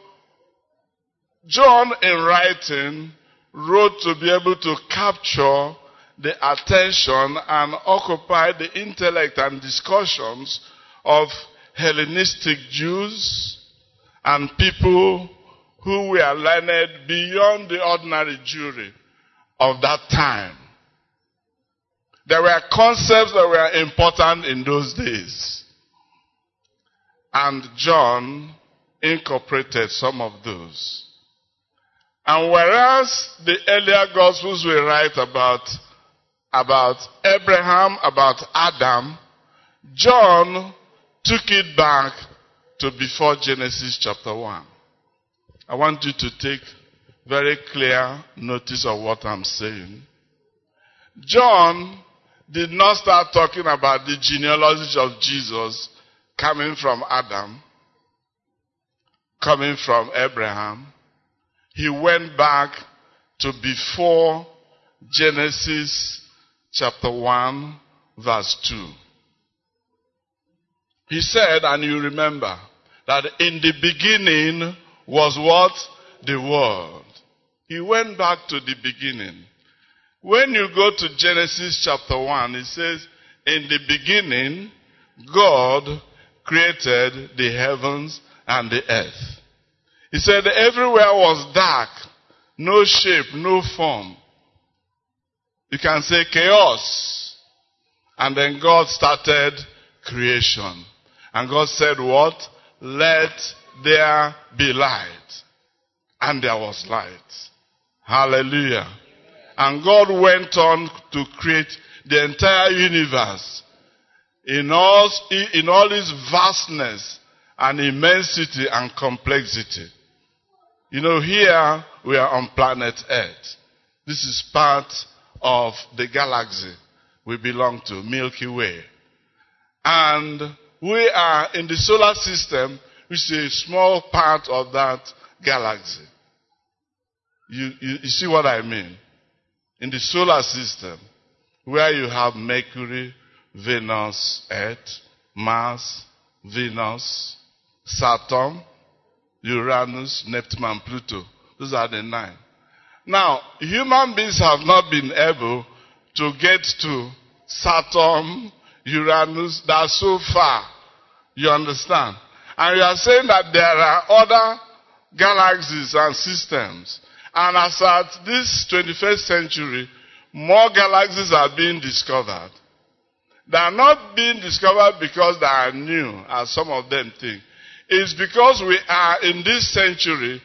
John in writing wrote to be able to capture the attention and occupy the intellect and discussions of Hellenistic Jews and people who were learned beyond the ordinary Jewry of that time. There were concepts that were important in those days. And John incorporated some of those. And whereas the earlier Gospels will write about, about Abraham, about Adam, John took it back to before Genesis chapter 1. I want you to take very clear notice of what I'm saying. John did not start talking about the genealogy of Jesus coming from Adam, coming from Abraham. He went back to before Genesis chapter 1 verse 2. He said, and you remember, that in the beginning was what? The world. He went back to the beginning. When you go to Genesis chapter 1, it says, In the beginning, God created the heavens and the earth. He said, Everywhere was dark, no shape, no form. You can say chaos. And then God started creation. And God said, What? Let there be light. And there was light. Hallelujah. And God went on to create the entire universe in all, in all its vastness and immensity and complexity. You know, here we are on planet Earth. This is part of the galaxy we belong to, Milky Way. And we are in the solar system, which is a small part of that galaxy. You, you, you see what I mean? In the solar system, where you have Mercury, Venus, Earth, Mars, Venus, Saturn, Uranus, Neptune, and Pluto. Those are the nine. Now, human beings have not been able to get to Saturn, Uranus, that's so far. You understand? And you are saying that there are other galaxies and systems. And as at this 21st century, more galaxies are being discovered. They are not being discovered because they are new, as some of them think. It's because we are in this century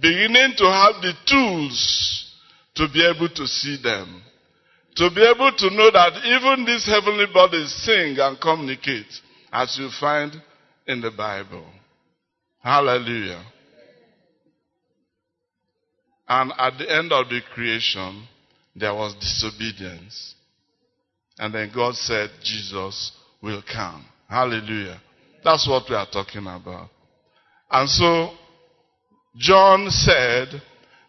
beginning to have the tools to be able to see them. To be able to know that even these heavenly bodies sing and communicate, as you find in the Bible. Hallelujah. And at the end of the creation, there was disobedience. And then God said, Jesus will come. Hallelujah. That's what we are talking about. And so, John said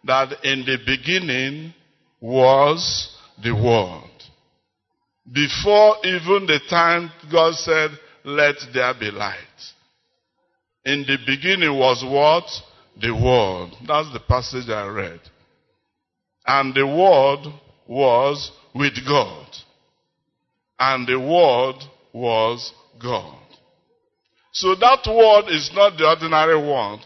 that in the beginning was the Word. Before even the time God said, let there be light. In the beginning was what? The Word. That's the passage I read. And the Word was with God. And the Word was God. So that word is not the ordinary word.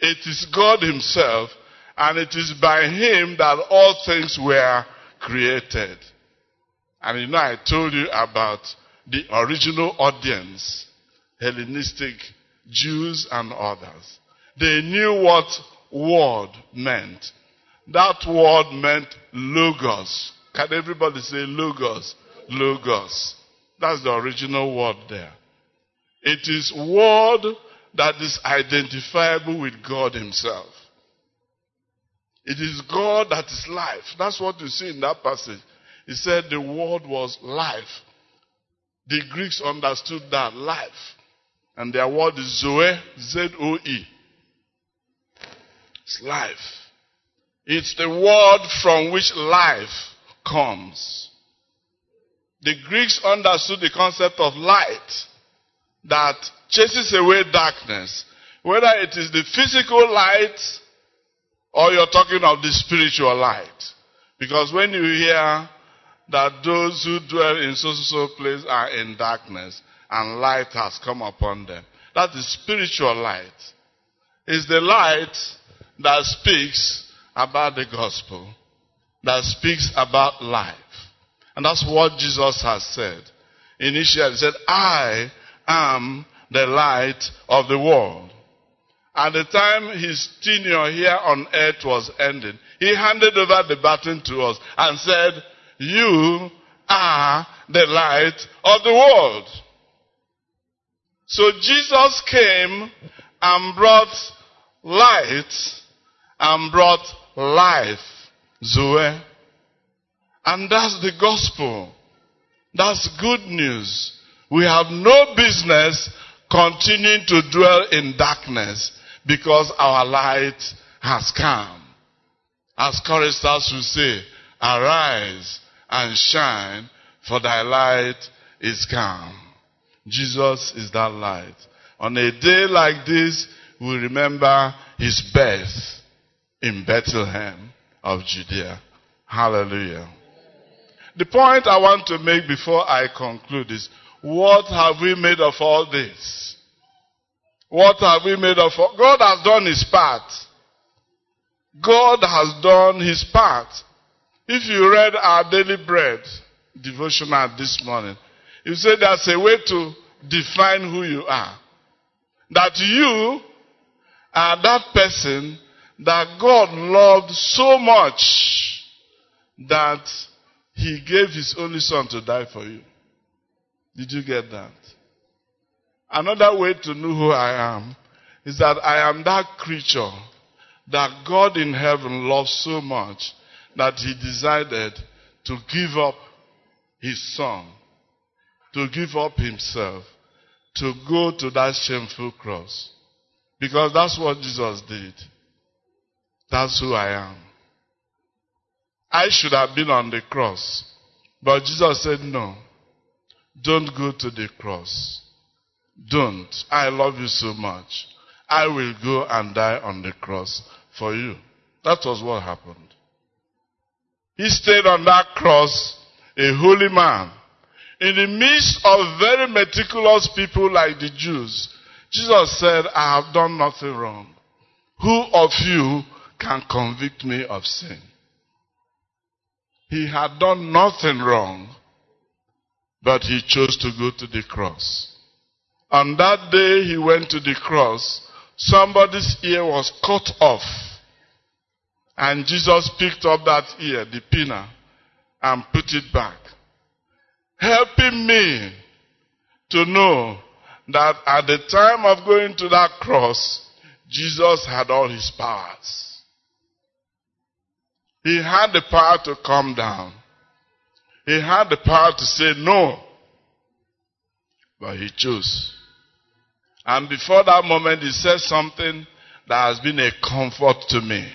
It is God Himself, and it is by Him that all things were created. And you know, I told you about the original audience, Hellenistic Jews and others. They knew what word meant. That word meant logos. Can everybody say logos? Logos. That's the original word there. It is word that is identifiable with God Himself. It is God that is life. That's what you see in that passage. He said the word was life. The Greeks understood that life. And their word is Zoe, Z O E. It's life. It's the word from which life comes. The Greeks understood the concept of light that chases away darkness. Whether it is the physical light or you're talking of the spiritual light. Because when you hear that those who dwell in so so place are in darkness and light has come upon them. That is spiritual light. It's the light that speaks about the gospel, that speaks about life. And that's what Jesus has said. Initially, he said, I am the light of the world. At the time his tenure here on earth was ending, he handed over the baton to us and said, You are the light of the world. So Jesus came and brought light and brought life, Zoe. And that's the gospel. That's good news. We have no business continuing to dwell in darkness because our light has come. As choristers will say, arise and shine for thy light is come. Jesus is that light. On a day like this, we remember his birth in Bethlehem of Judea. Hallelujah. The point I want to make before I conclude is, what have we made of all this? What have we made of all? God has done his part. God has done his part. If you read our daily bread devotional this morning, you said there's a way to define who you are. That you are that person that God loved so much that he gave his only son to die for you. Did you get that? Another way to know who I am is that I am that creature that God in heaven loves so much that he decided to give up his son, to give up himself, to go to that shameful cross. Because that's what Jesus did. That's who I am. I should have been on the cross. But Jesus said, No. Don't go to the cross. Don't. I love you so much. I will go and die on the cross for you. That was what happened. He stayed on that cross, a holy man. In the midst of very meticulous people like the Jews, Jesus said, I have done nothing wrong. Who of you can convict me of sin? He had done nothing wrong, but he chose to go to the cross. On that day he went to the cross, somebody's ear was cut off. And Jesus picked up that ear, the pinna, and put it back. Helping me to know that at the time of going to that cross, Jesus had all his powers. He had the power to come down. He had the power to say no. But he chose. And before that moment, he said something that has been a comfort to me.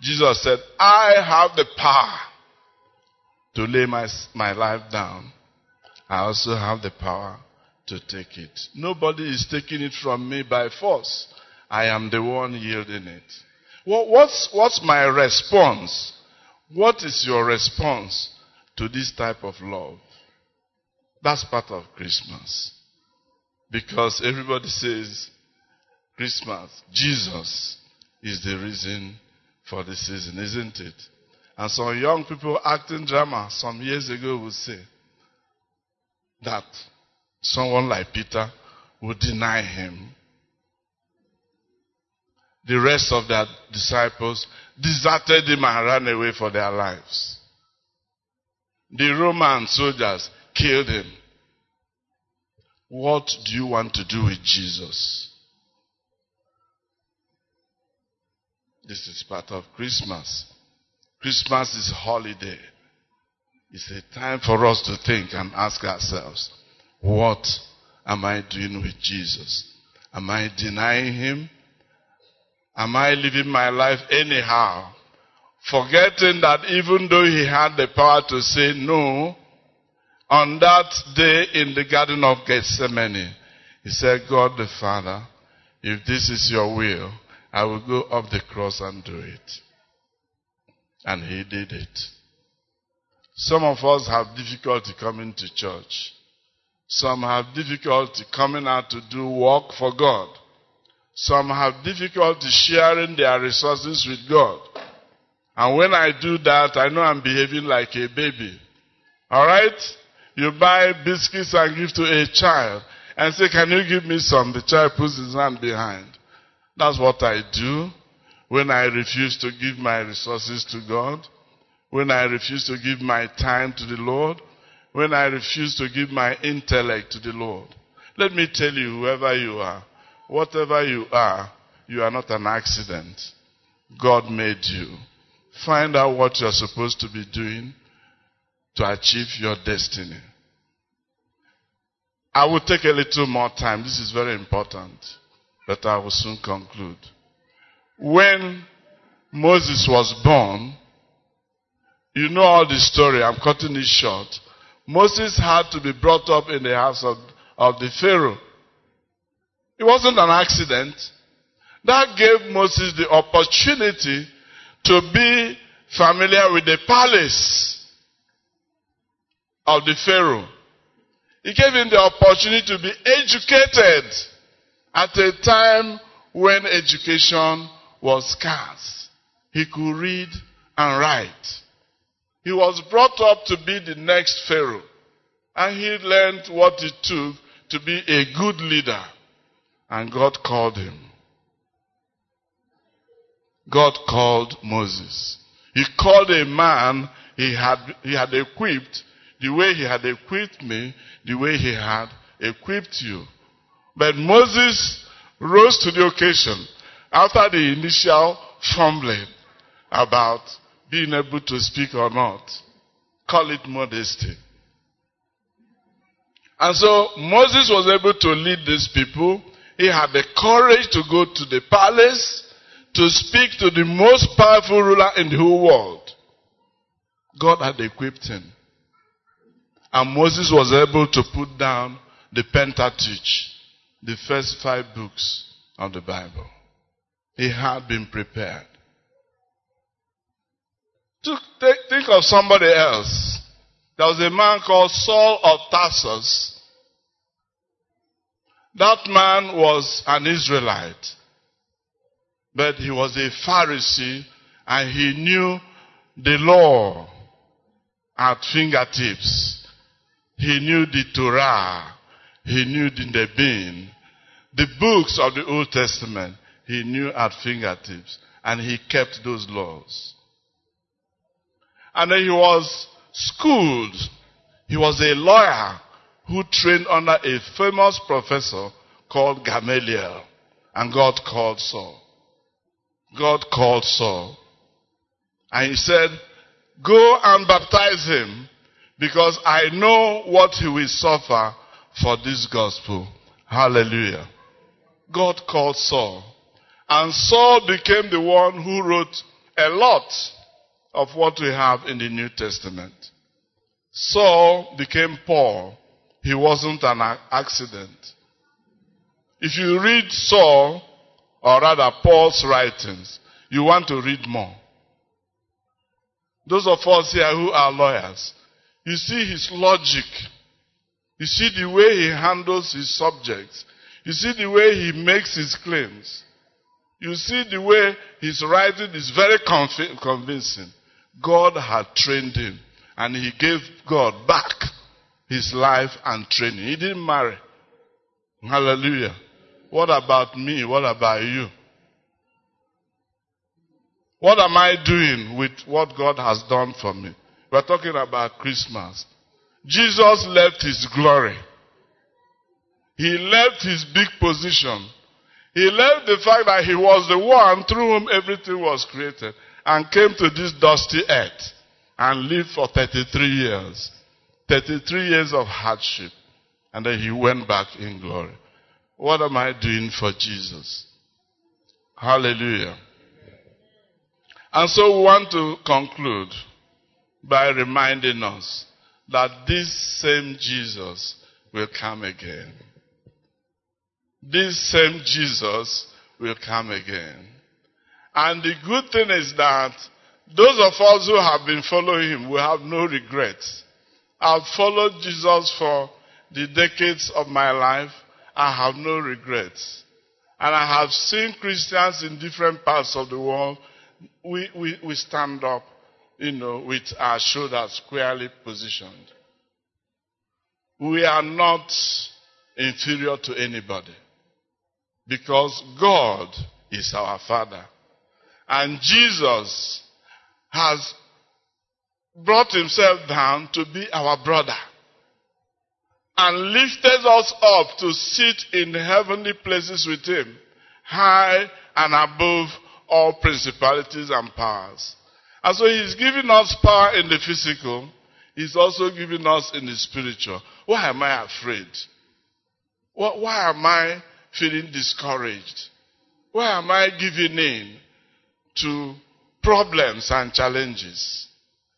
Jesus said, I have the power to lay my, my life down. I also have the power to take it. Nobody is taking it from me by force. I am the one yielding it. What's, what's my response? What is your response to this type of love? That's part of Christmas. Because everybody says Christmas, Jesus is the reason for the season, isn't it? And some young people acting drama some years ago would say that someone like Peter would deny him the rest of their disciples deserted him and ran away for their lives. The Roman soldiers killed him. What do you want to do with Jesus? This is part of Christmas. Christmas is holiday. It's a time for us to think and ask ourselves, what am I doing with Jesus? Am I denying him? Am I living my life anyhow? Forgetting that even though he had the power to say no, on that day in the Garden of Gethsemane, he said, God the Father, if this is your will, I will go up the cross and do it. And he did it. Some of us have difficulty coming to church. Some have difficulty coming out to do work for God. Some have difficulty sharing their resources with God. And when I do that, I know I'm behaving like a baby. Alright? You buy biscuits and give to a child and say, Can you give me some? The child puts his hand behind. That's what I do when I refuse to give my resources to God, when I refuse to give my time to the Lord, when I refuse to give my intellect to the Lord. Let me tell you, whoever you are, whatever you are, you are not an accident. God made you. Find out what you're supposed to be doing to achieve your destiny. I will take a little more time. This is very important, but I will soon conclude. When Moses was born, you know all the story. I'm cutting it short. Moses had to be brought up in the house of, of the Pharaoh. It wasn't an accident. That gave Moses the opportunity to be familiar with the palace of the Pharaoh. He gave him the opportunity to be educated at a time when education was scarce. He could read and write. He was brought up to be the next Pharaoh. And he learned what it took to be a good leader. And God called him. God called Moses. He called a man he had, he had equipped the way he had equipped me, the way he had equipped you. But Moses rose to the occasion after the initial fumbling about being able to speak or not. Call it modesty. And so Moses was able to lead these people. He had the courage to go to the palace to speak to the most powerful ruler in the whole world. God had equipped him. And Moses was able to put down the Pentateuch, the first five books of the Bible. He had been prepared. Think of somebody else. There was a man called Saul of Tarsus. That man was an Israelite. But he was a Pharisee and he knew the law at fingertips. He knew the Torah. He knew the Nebim. The books of the Old Testament he knew at fingertips. And he kept those laws. And then he was schooled. He was a lawyer who trained under a famous professor called Gamaliel. And God called Saul. God called Saul. And he said, Go and baptize him because I know what he will suffer for this gospel. Hallelujah. God called Saul. And Saul became the one who wrote a lot of what we have in the New Testament. Saul became Paul. He wasn't an accident. If you read Saul, or rather Paul's writings, you want to read more. Those of us here who are lawyers, you see his logic. You see the way he handles his subjects. You see the way he makes his claims. You see the way his writing is very convincing. God had trained him and he gave God back his life and training. He didn't marry. Hallelujah. What about me? What about you? What am I doing with what God has done for me? We're talking about Christmas. Jesus left his glory. He left his big position. He left the fact that he was the one through whom everything was created and came to this dusty earth and lived for 33 years. 33 years of hardship. And then he went back in glory. What am I doing for Jesus? Hallelujah. And so we want to conclude by reminding us that this same Jesus will come again. This same Jesus will come again. And the good thing is that those of us who have been following him will have no regrets. I've followed Jesus for the decades of my life. I have no regrets. And I have seen Christians in different parts of the world. We, we, we stand up, you know, with our shoulders squarely positioned. we are not inferior to anybody because God is our Father. And Jesus has brought himself down to be our brother and lifted us up to sit in heavenly places with him, high and above all principalities and powers. And so he's giving us power in the physical, he's also giving us in the spiritual. Why am I afraid? Why am I feeling discouraged? Why am I giving in to problems and challenges?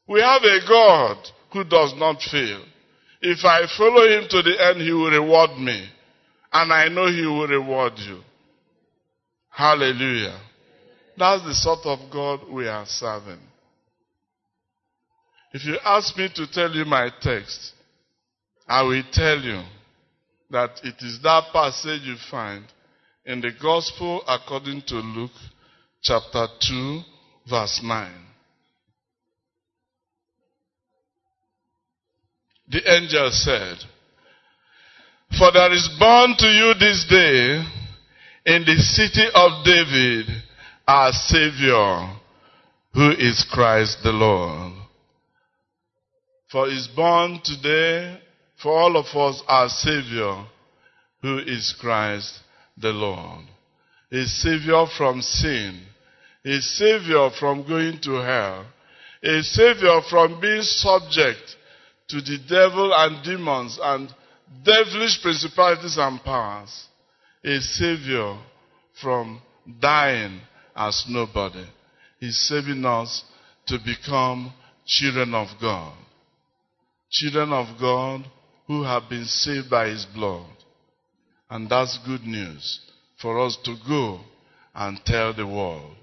We have a God who does not fail. If I follow him to the end, he will reward me. And I know he will reward you. Hallelujah. That's the sort of God we are serving. If you ask me to tell you my text, I will tell you that it is that passage you find in the Gospel according to Luke chapter 2, verse 9. The angel said, For there is born to you this day in the city of David our Savior, who is Christ the Lord. For is born today for all of us our Savior, who is Christ the Lord. A Savior from sin, a Savior from going to hell, a Savior from being subject to the devil and demons and devilish principalities and powers, a Savior from dying as nobody. He's saving us to become children of God. Children of God who have been saved by His blood. And that's good news for us to go and tell the world.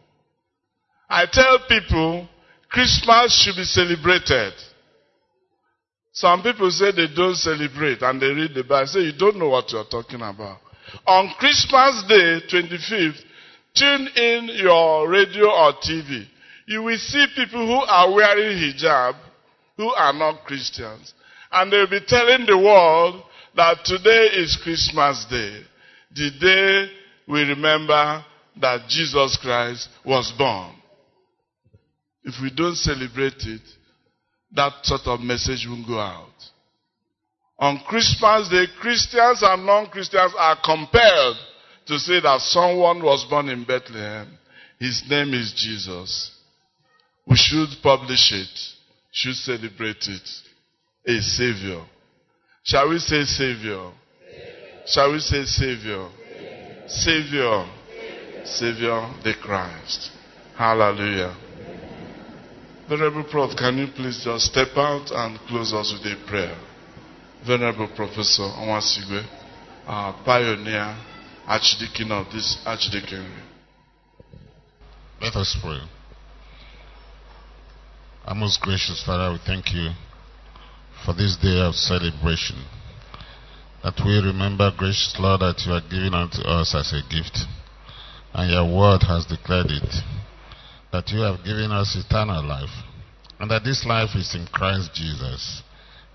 I tell people Christmas should be celebrated. Some people say they don't celebrate and they read the Bible. Say you don't know what you're talking about. On Christmas Day, 25th, tune in your radio or TV. You will see people who are wearing hijab who are not Christians. And they'll be telling the world that today is Christmas Day, the day we remember that Jesus Christ was born. If we don't celebrate it, that sort of message won't go out. On Christmas Day, Christians and non-Christians are compelled to say that someone was born in Bethlehem. His name is Jesus. We should publish it, should celebrate it. A Savior. Shall we say Savior? Shall we say Savior? Savior. Savior the Christ. Hallelujah. Venerable Prof, can you please just step out and close us with a prayer? Venerable Professor Onwasigwe, our pioneer archdeacon of this archdeaconry. Let us pray. Our most gracious Father, we thank you for this day of celebration. That we remember, gracious Lord, that you are giving unto us as a gift. And your word has declared it. That you have given us eternal life. And that this life is in Christ Jesus.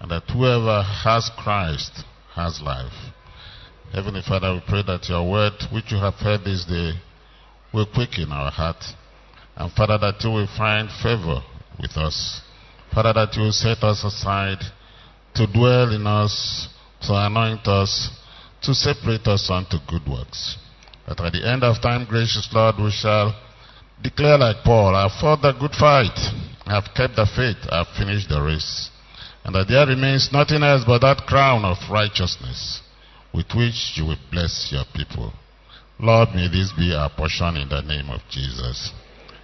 And that whoever has Christ has life. Heavenly Father, we pray that your word, which you have heard this day, will quicken our heart. And Father, that you will find favor with us. Father, that you will set us aside to dwell in us, to anoint us, to separate us unto good works. That at the end of time, gracious Lord, we shall declare like Paul, I have fought the good fight, I have kept the faith, I have finished the race. And that there remains nothing else but that crown of righteousness with which you will bless your people. Lord, may this be our portion in the name of Jesus.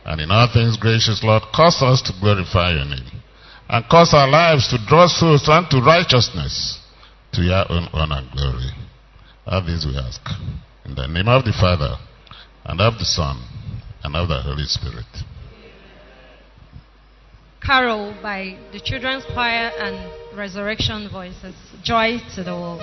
And in all things, gracious Lord, cause us to glorify your name. And cause our lives to draw souls unto righteousness, to your own honor and glory. All this we ask. In the name of the Father, and of the Son, and of the Holy Spirit. Carol by the Children's Choir and Resurrection Voices. Joy to the world.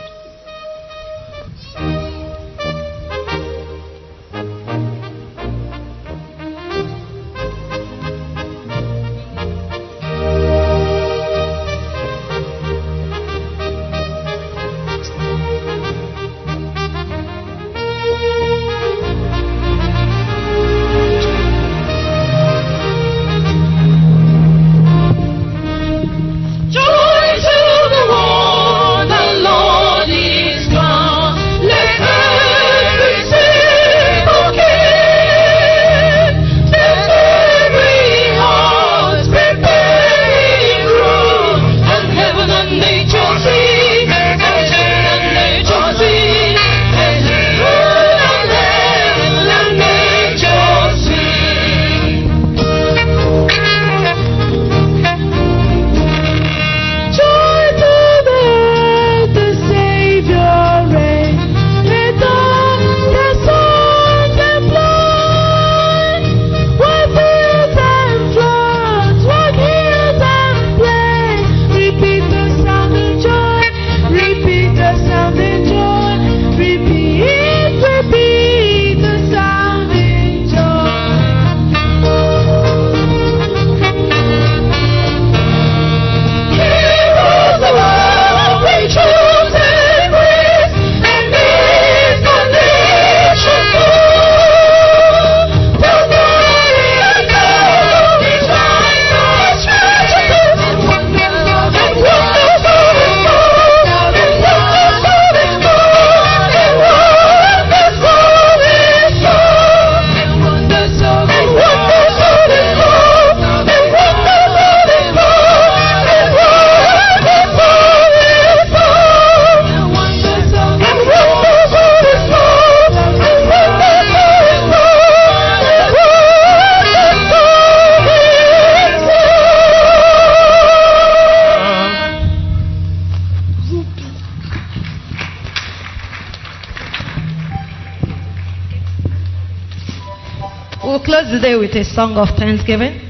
a song of thanksgiving.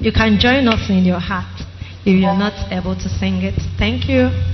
You can join us in your heart if you're not able to sing it. Thank you.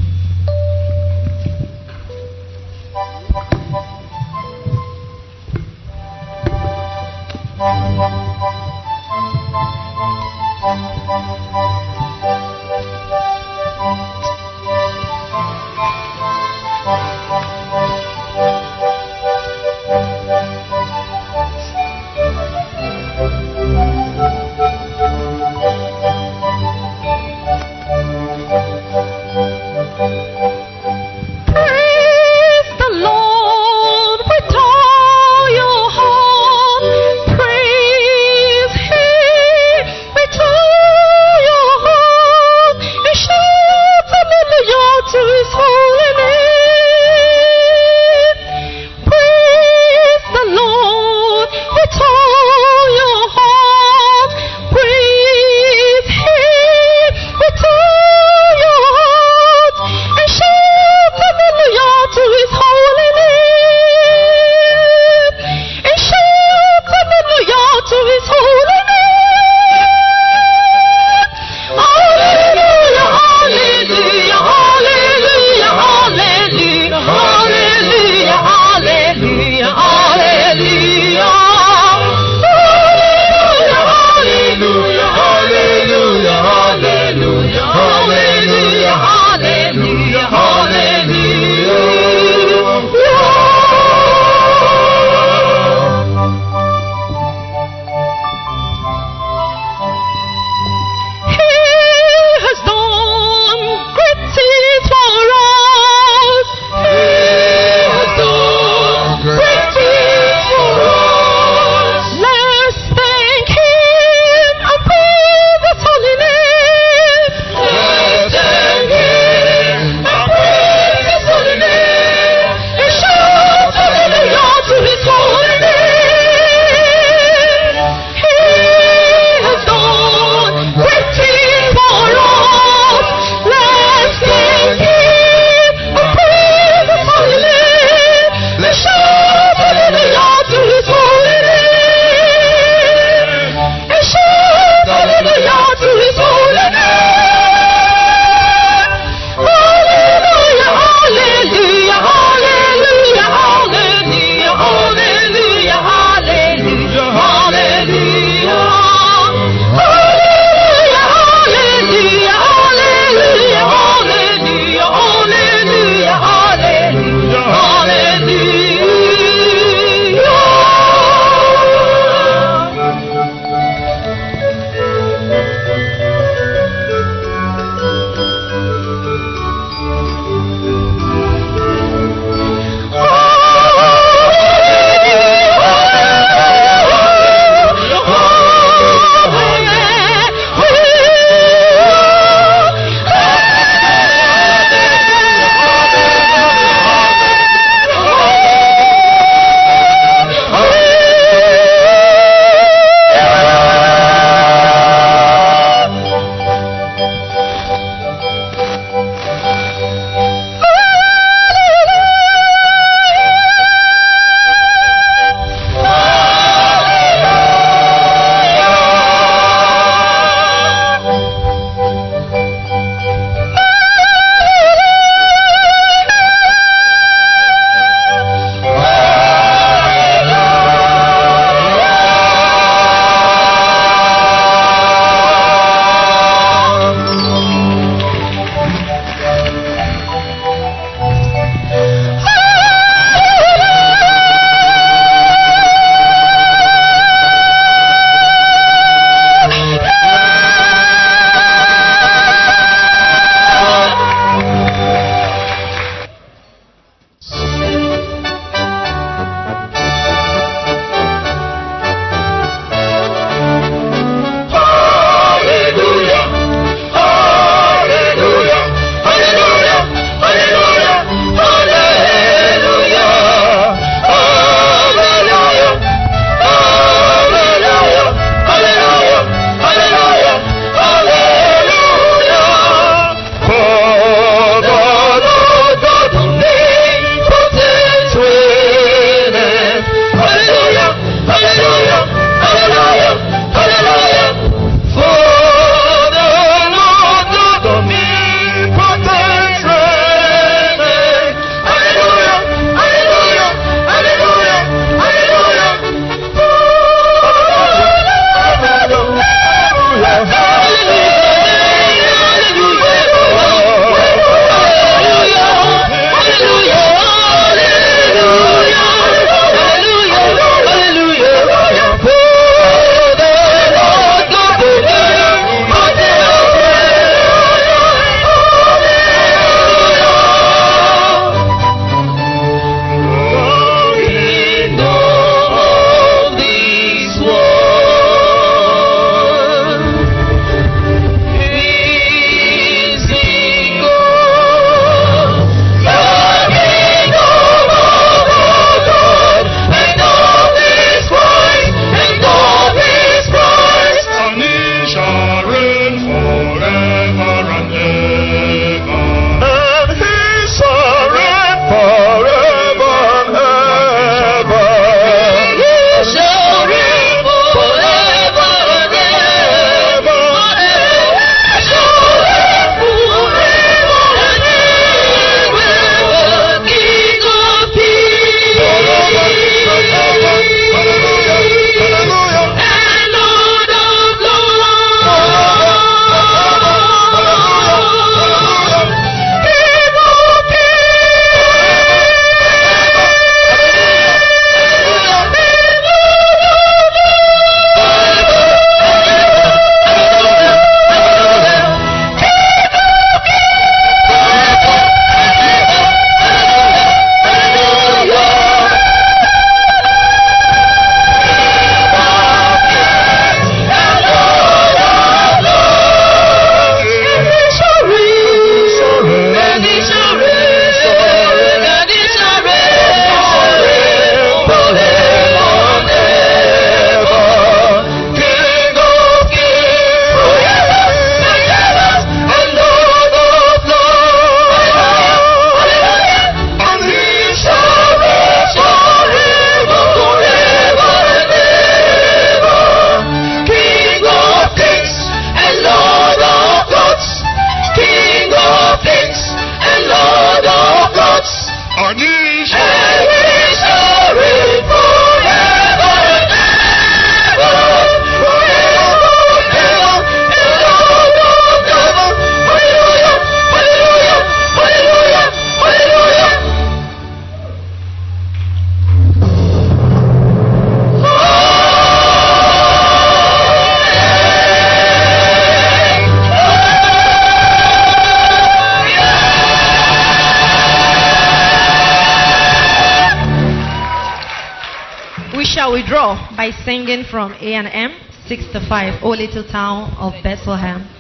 Withdraw by singing from A and M 6 to 5, O little town of Bethlehem.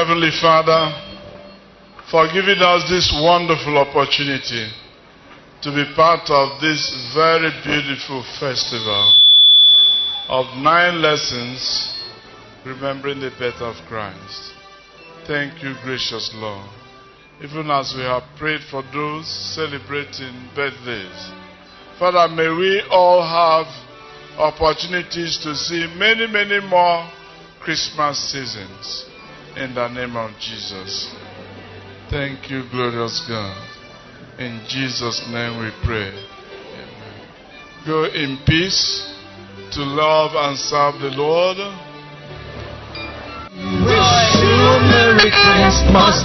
Heavenly Father, for giving us this wonderful opportunity to be part of this very beautiful festival of nine lessons remembering the birth of Christ. Thank you, gracious Lord. Even as we have prayed for those celebrating birthdays, Father, may we all have opportunities to see many, many more Christmas seasons in the name of Jesus. Thank you, glorious God. In Jesus' name we pray. Amen. Go in peace to love and serve the Lord. wish you Merry Christmas.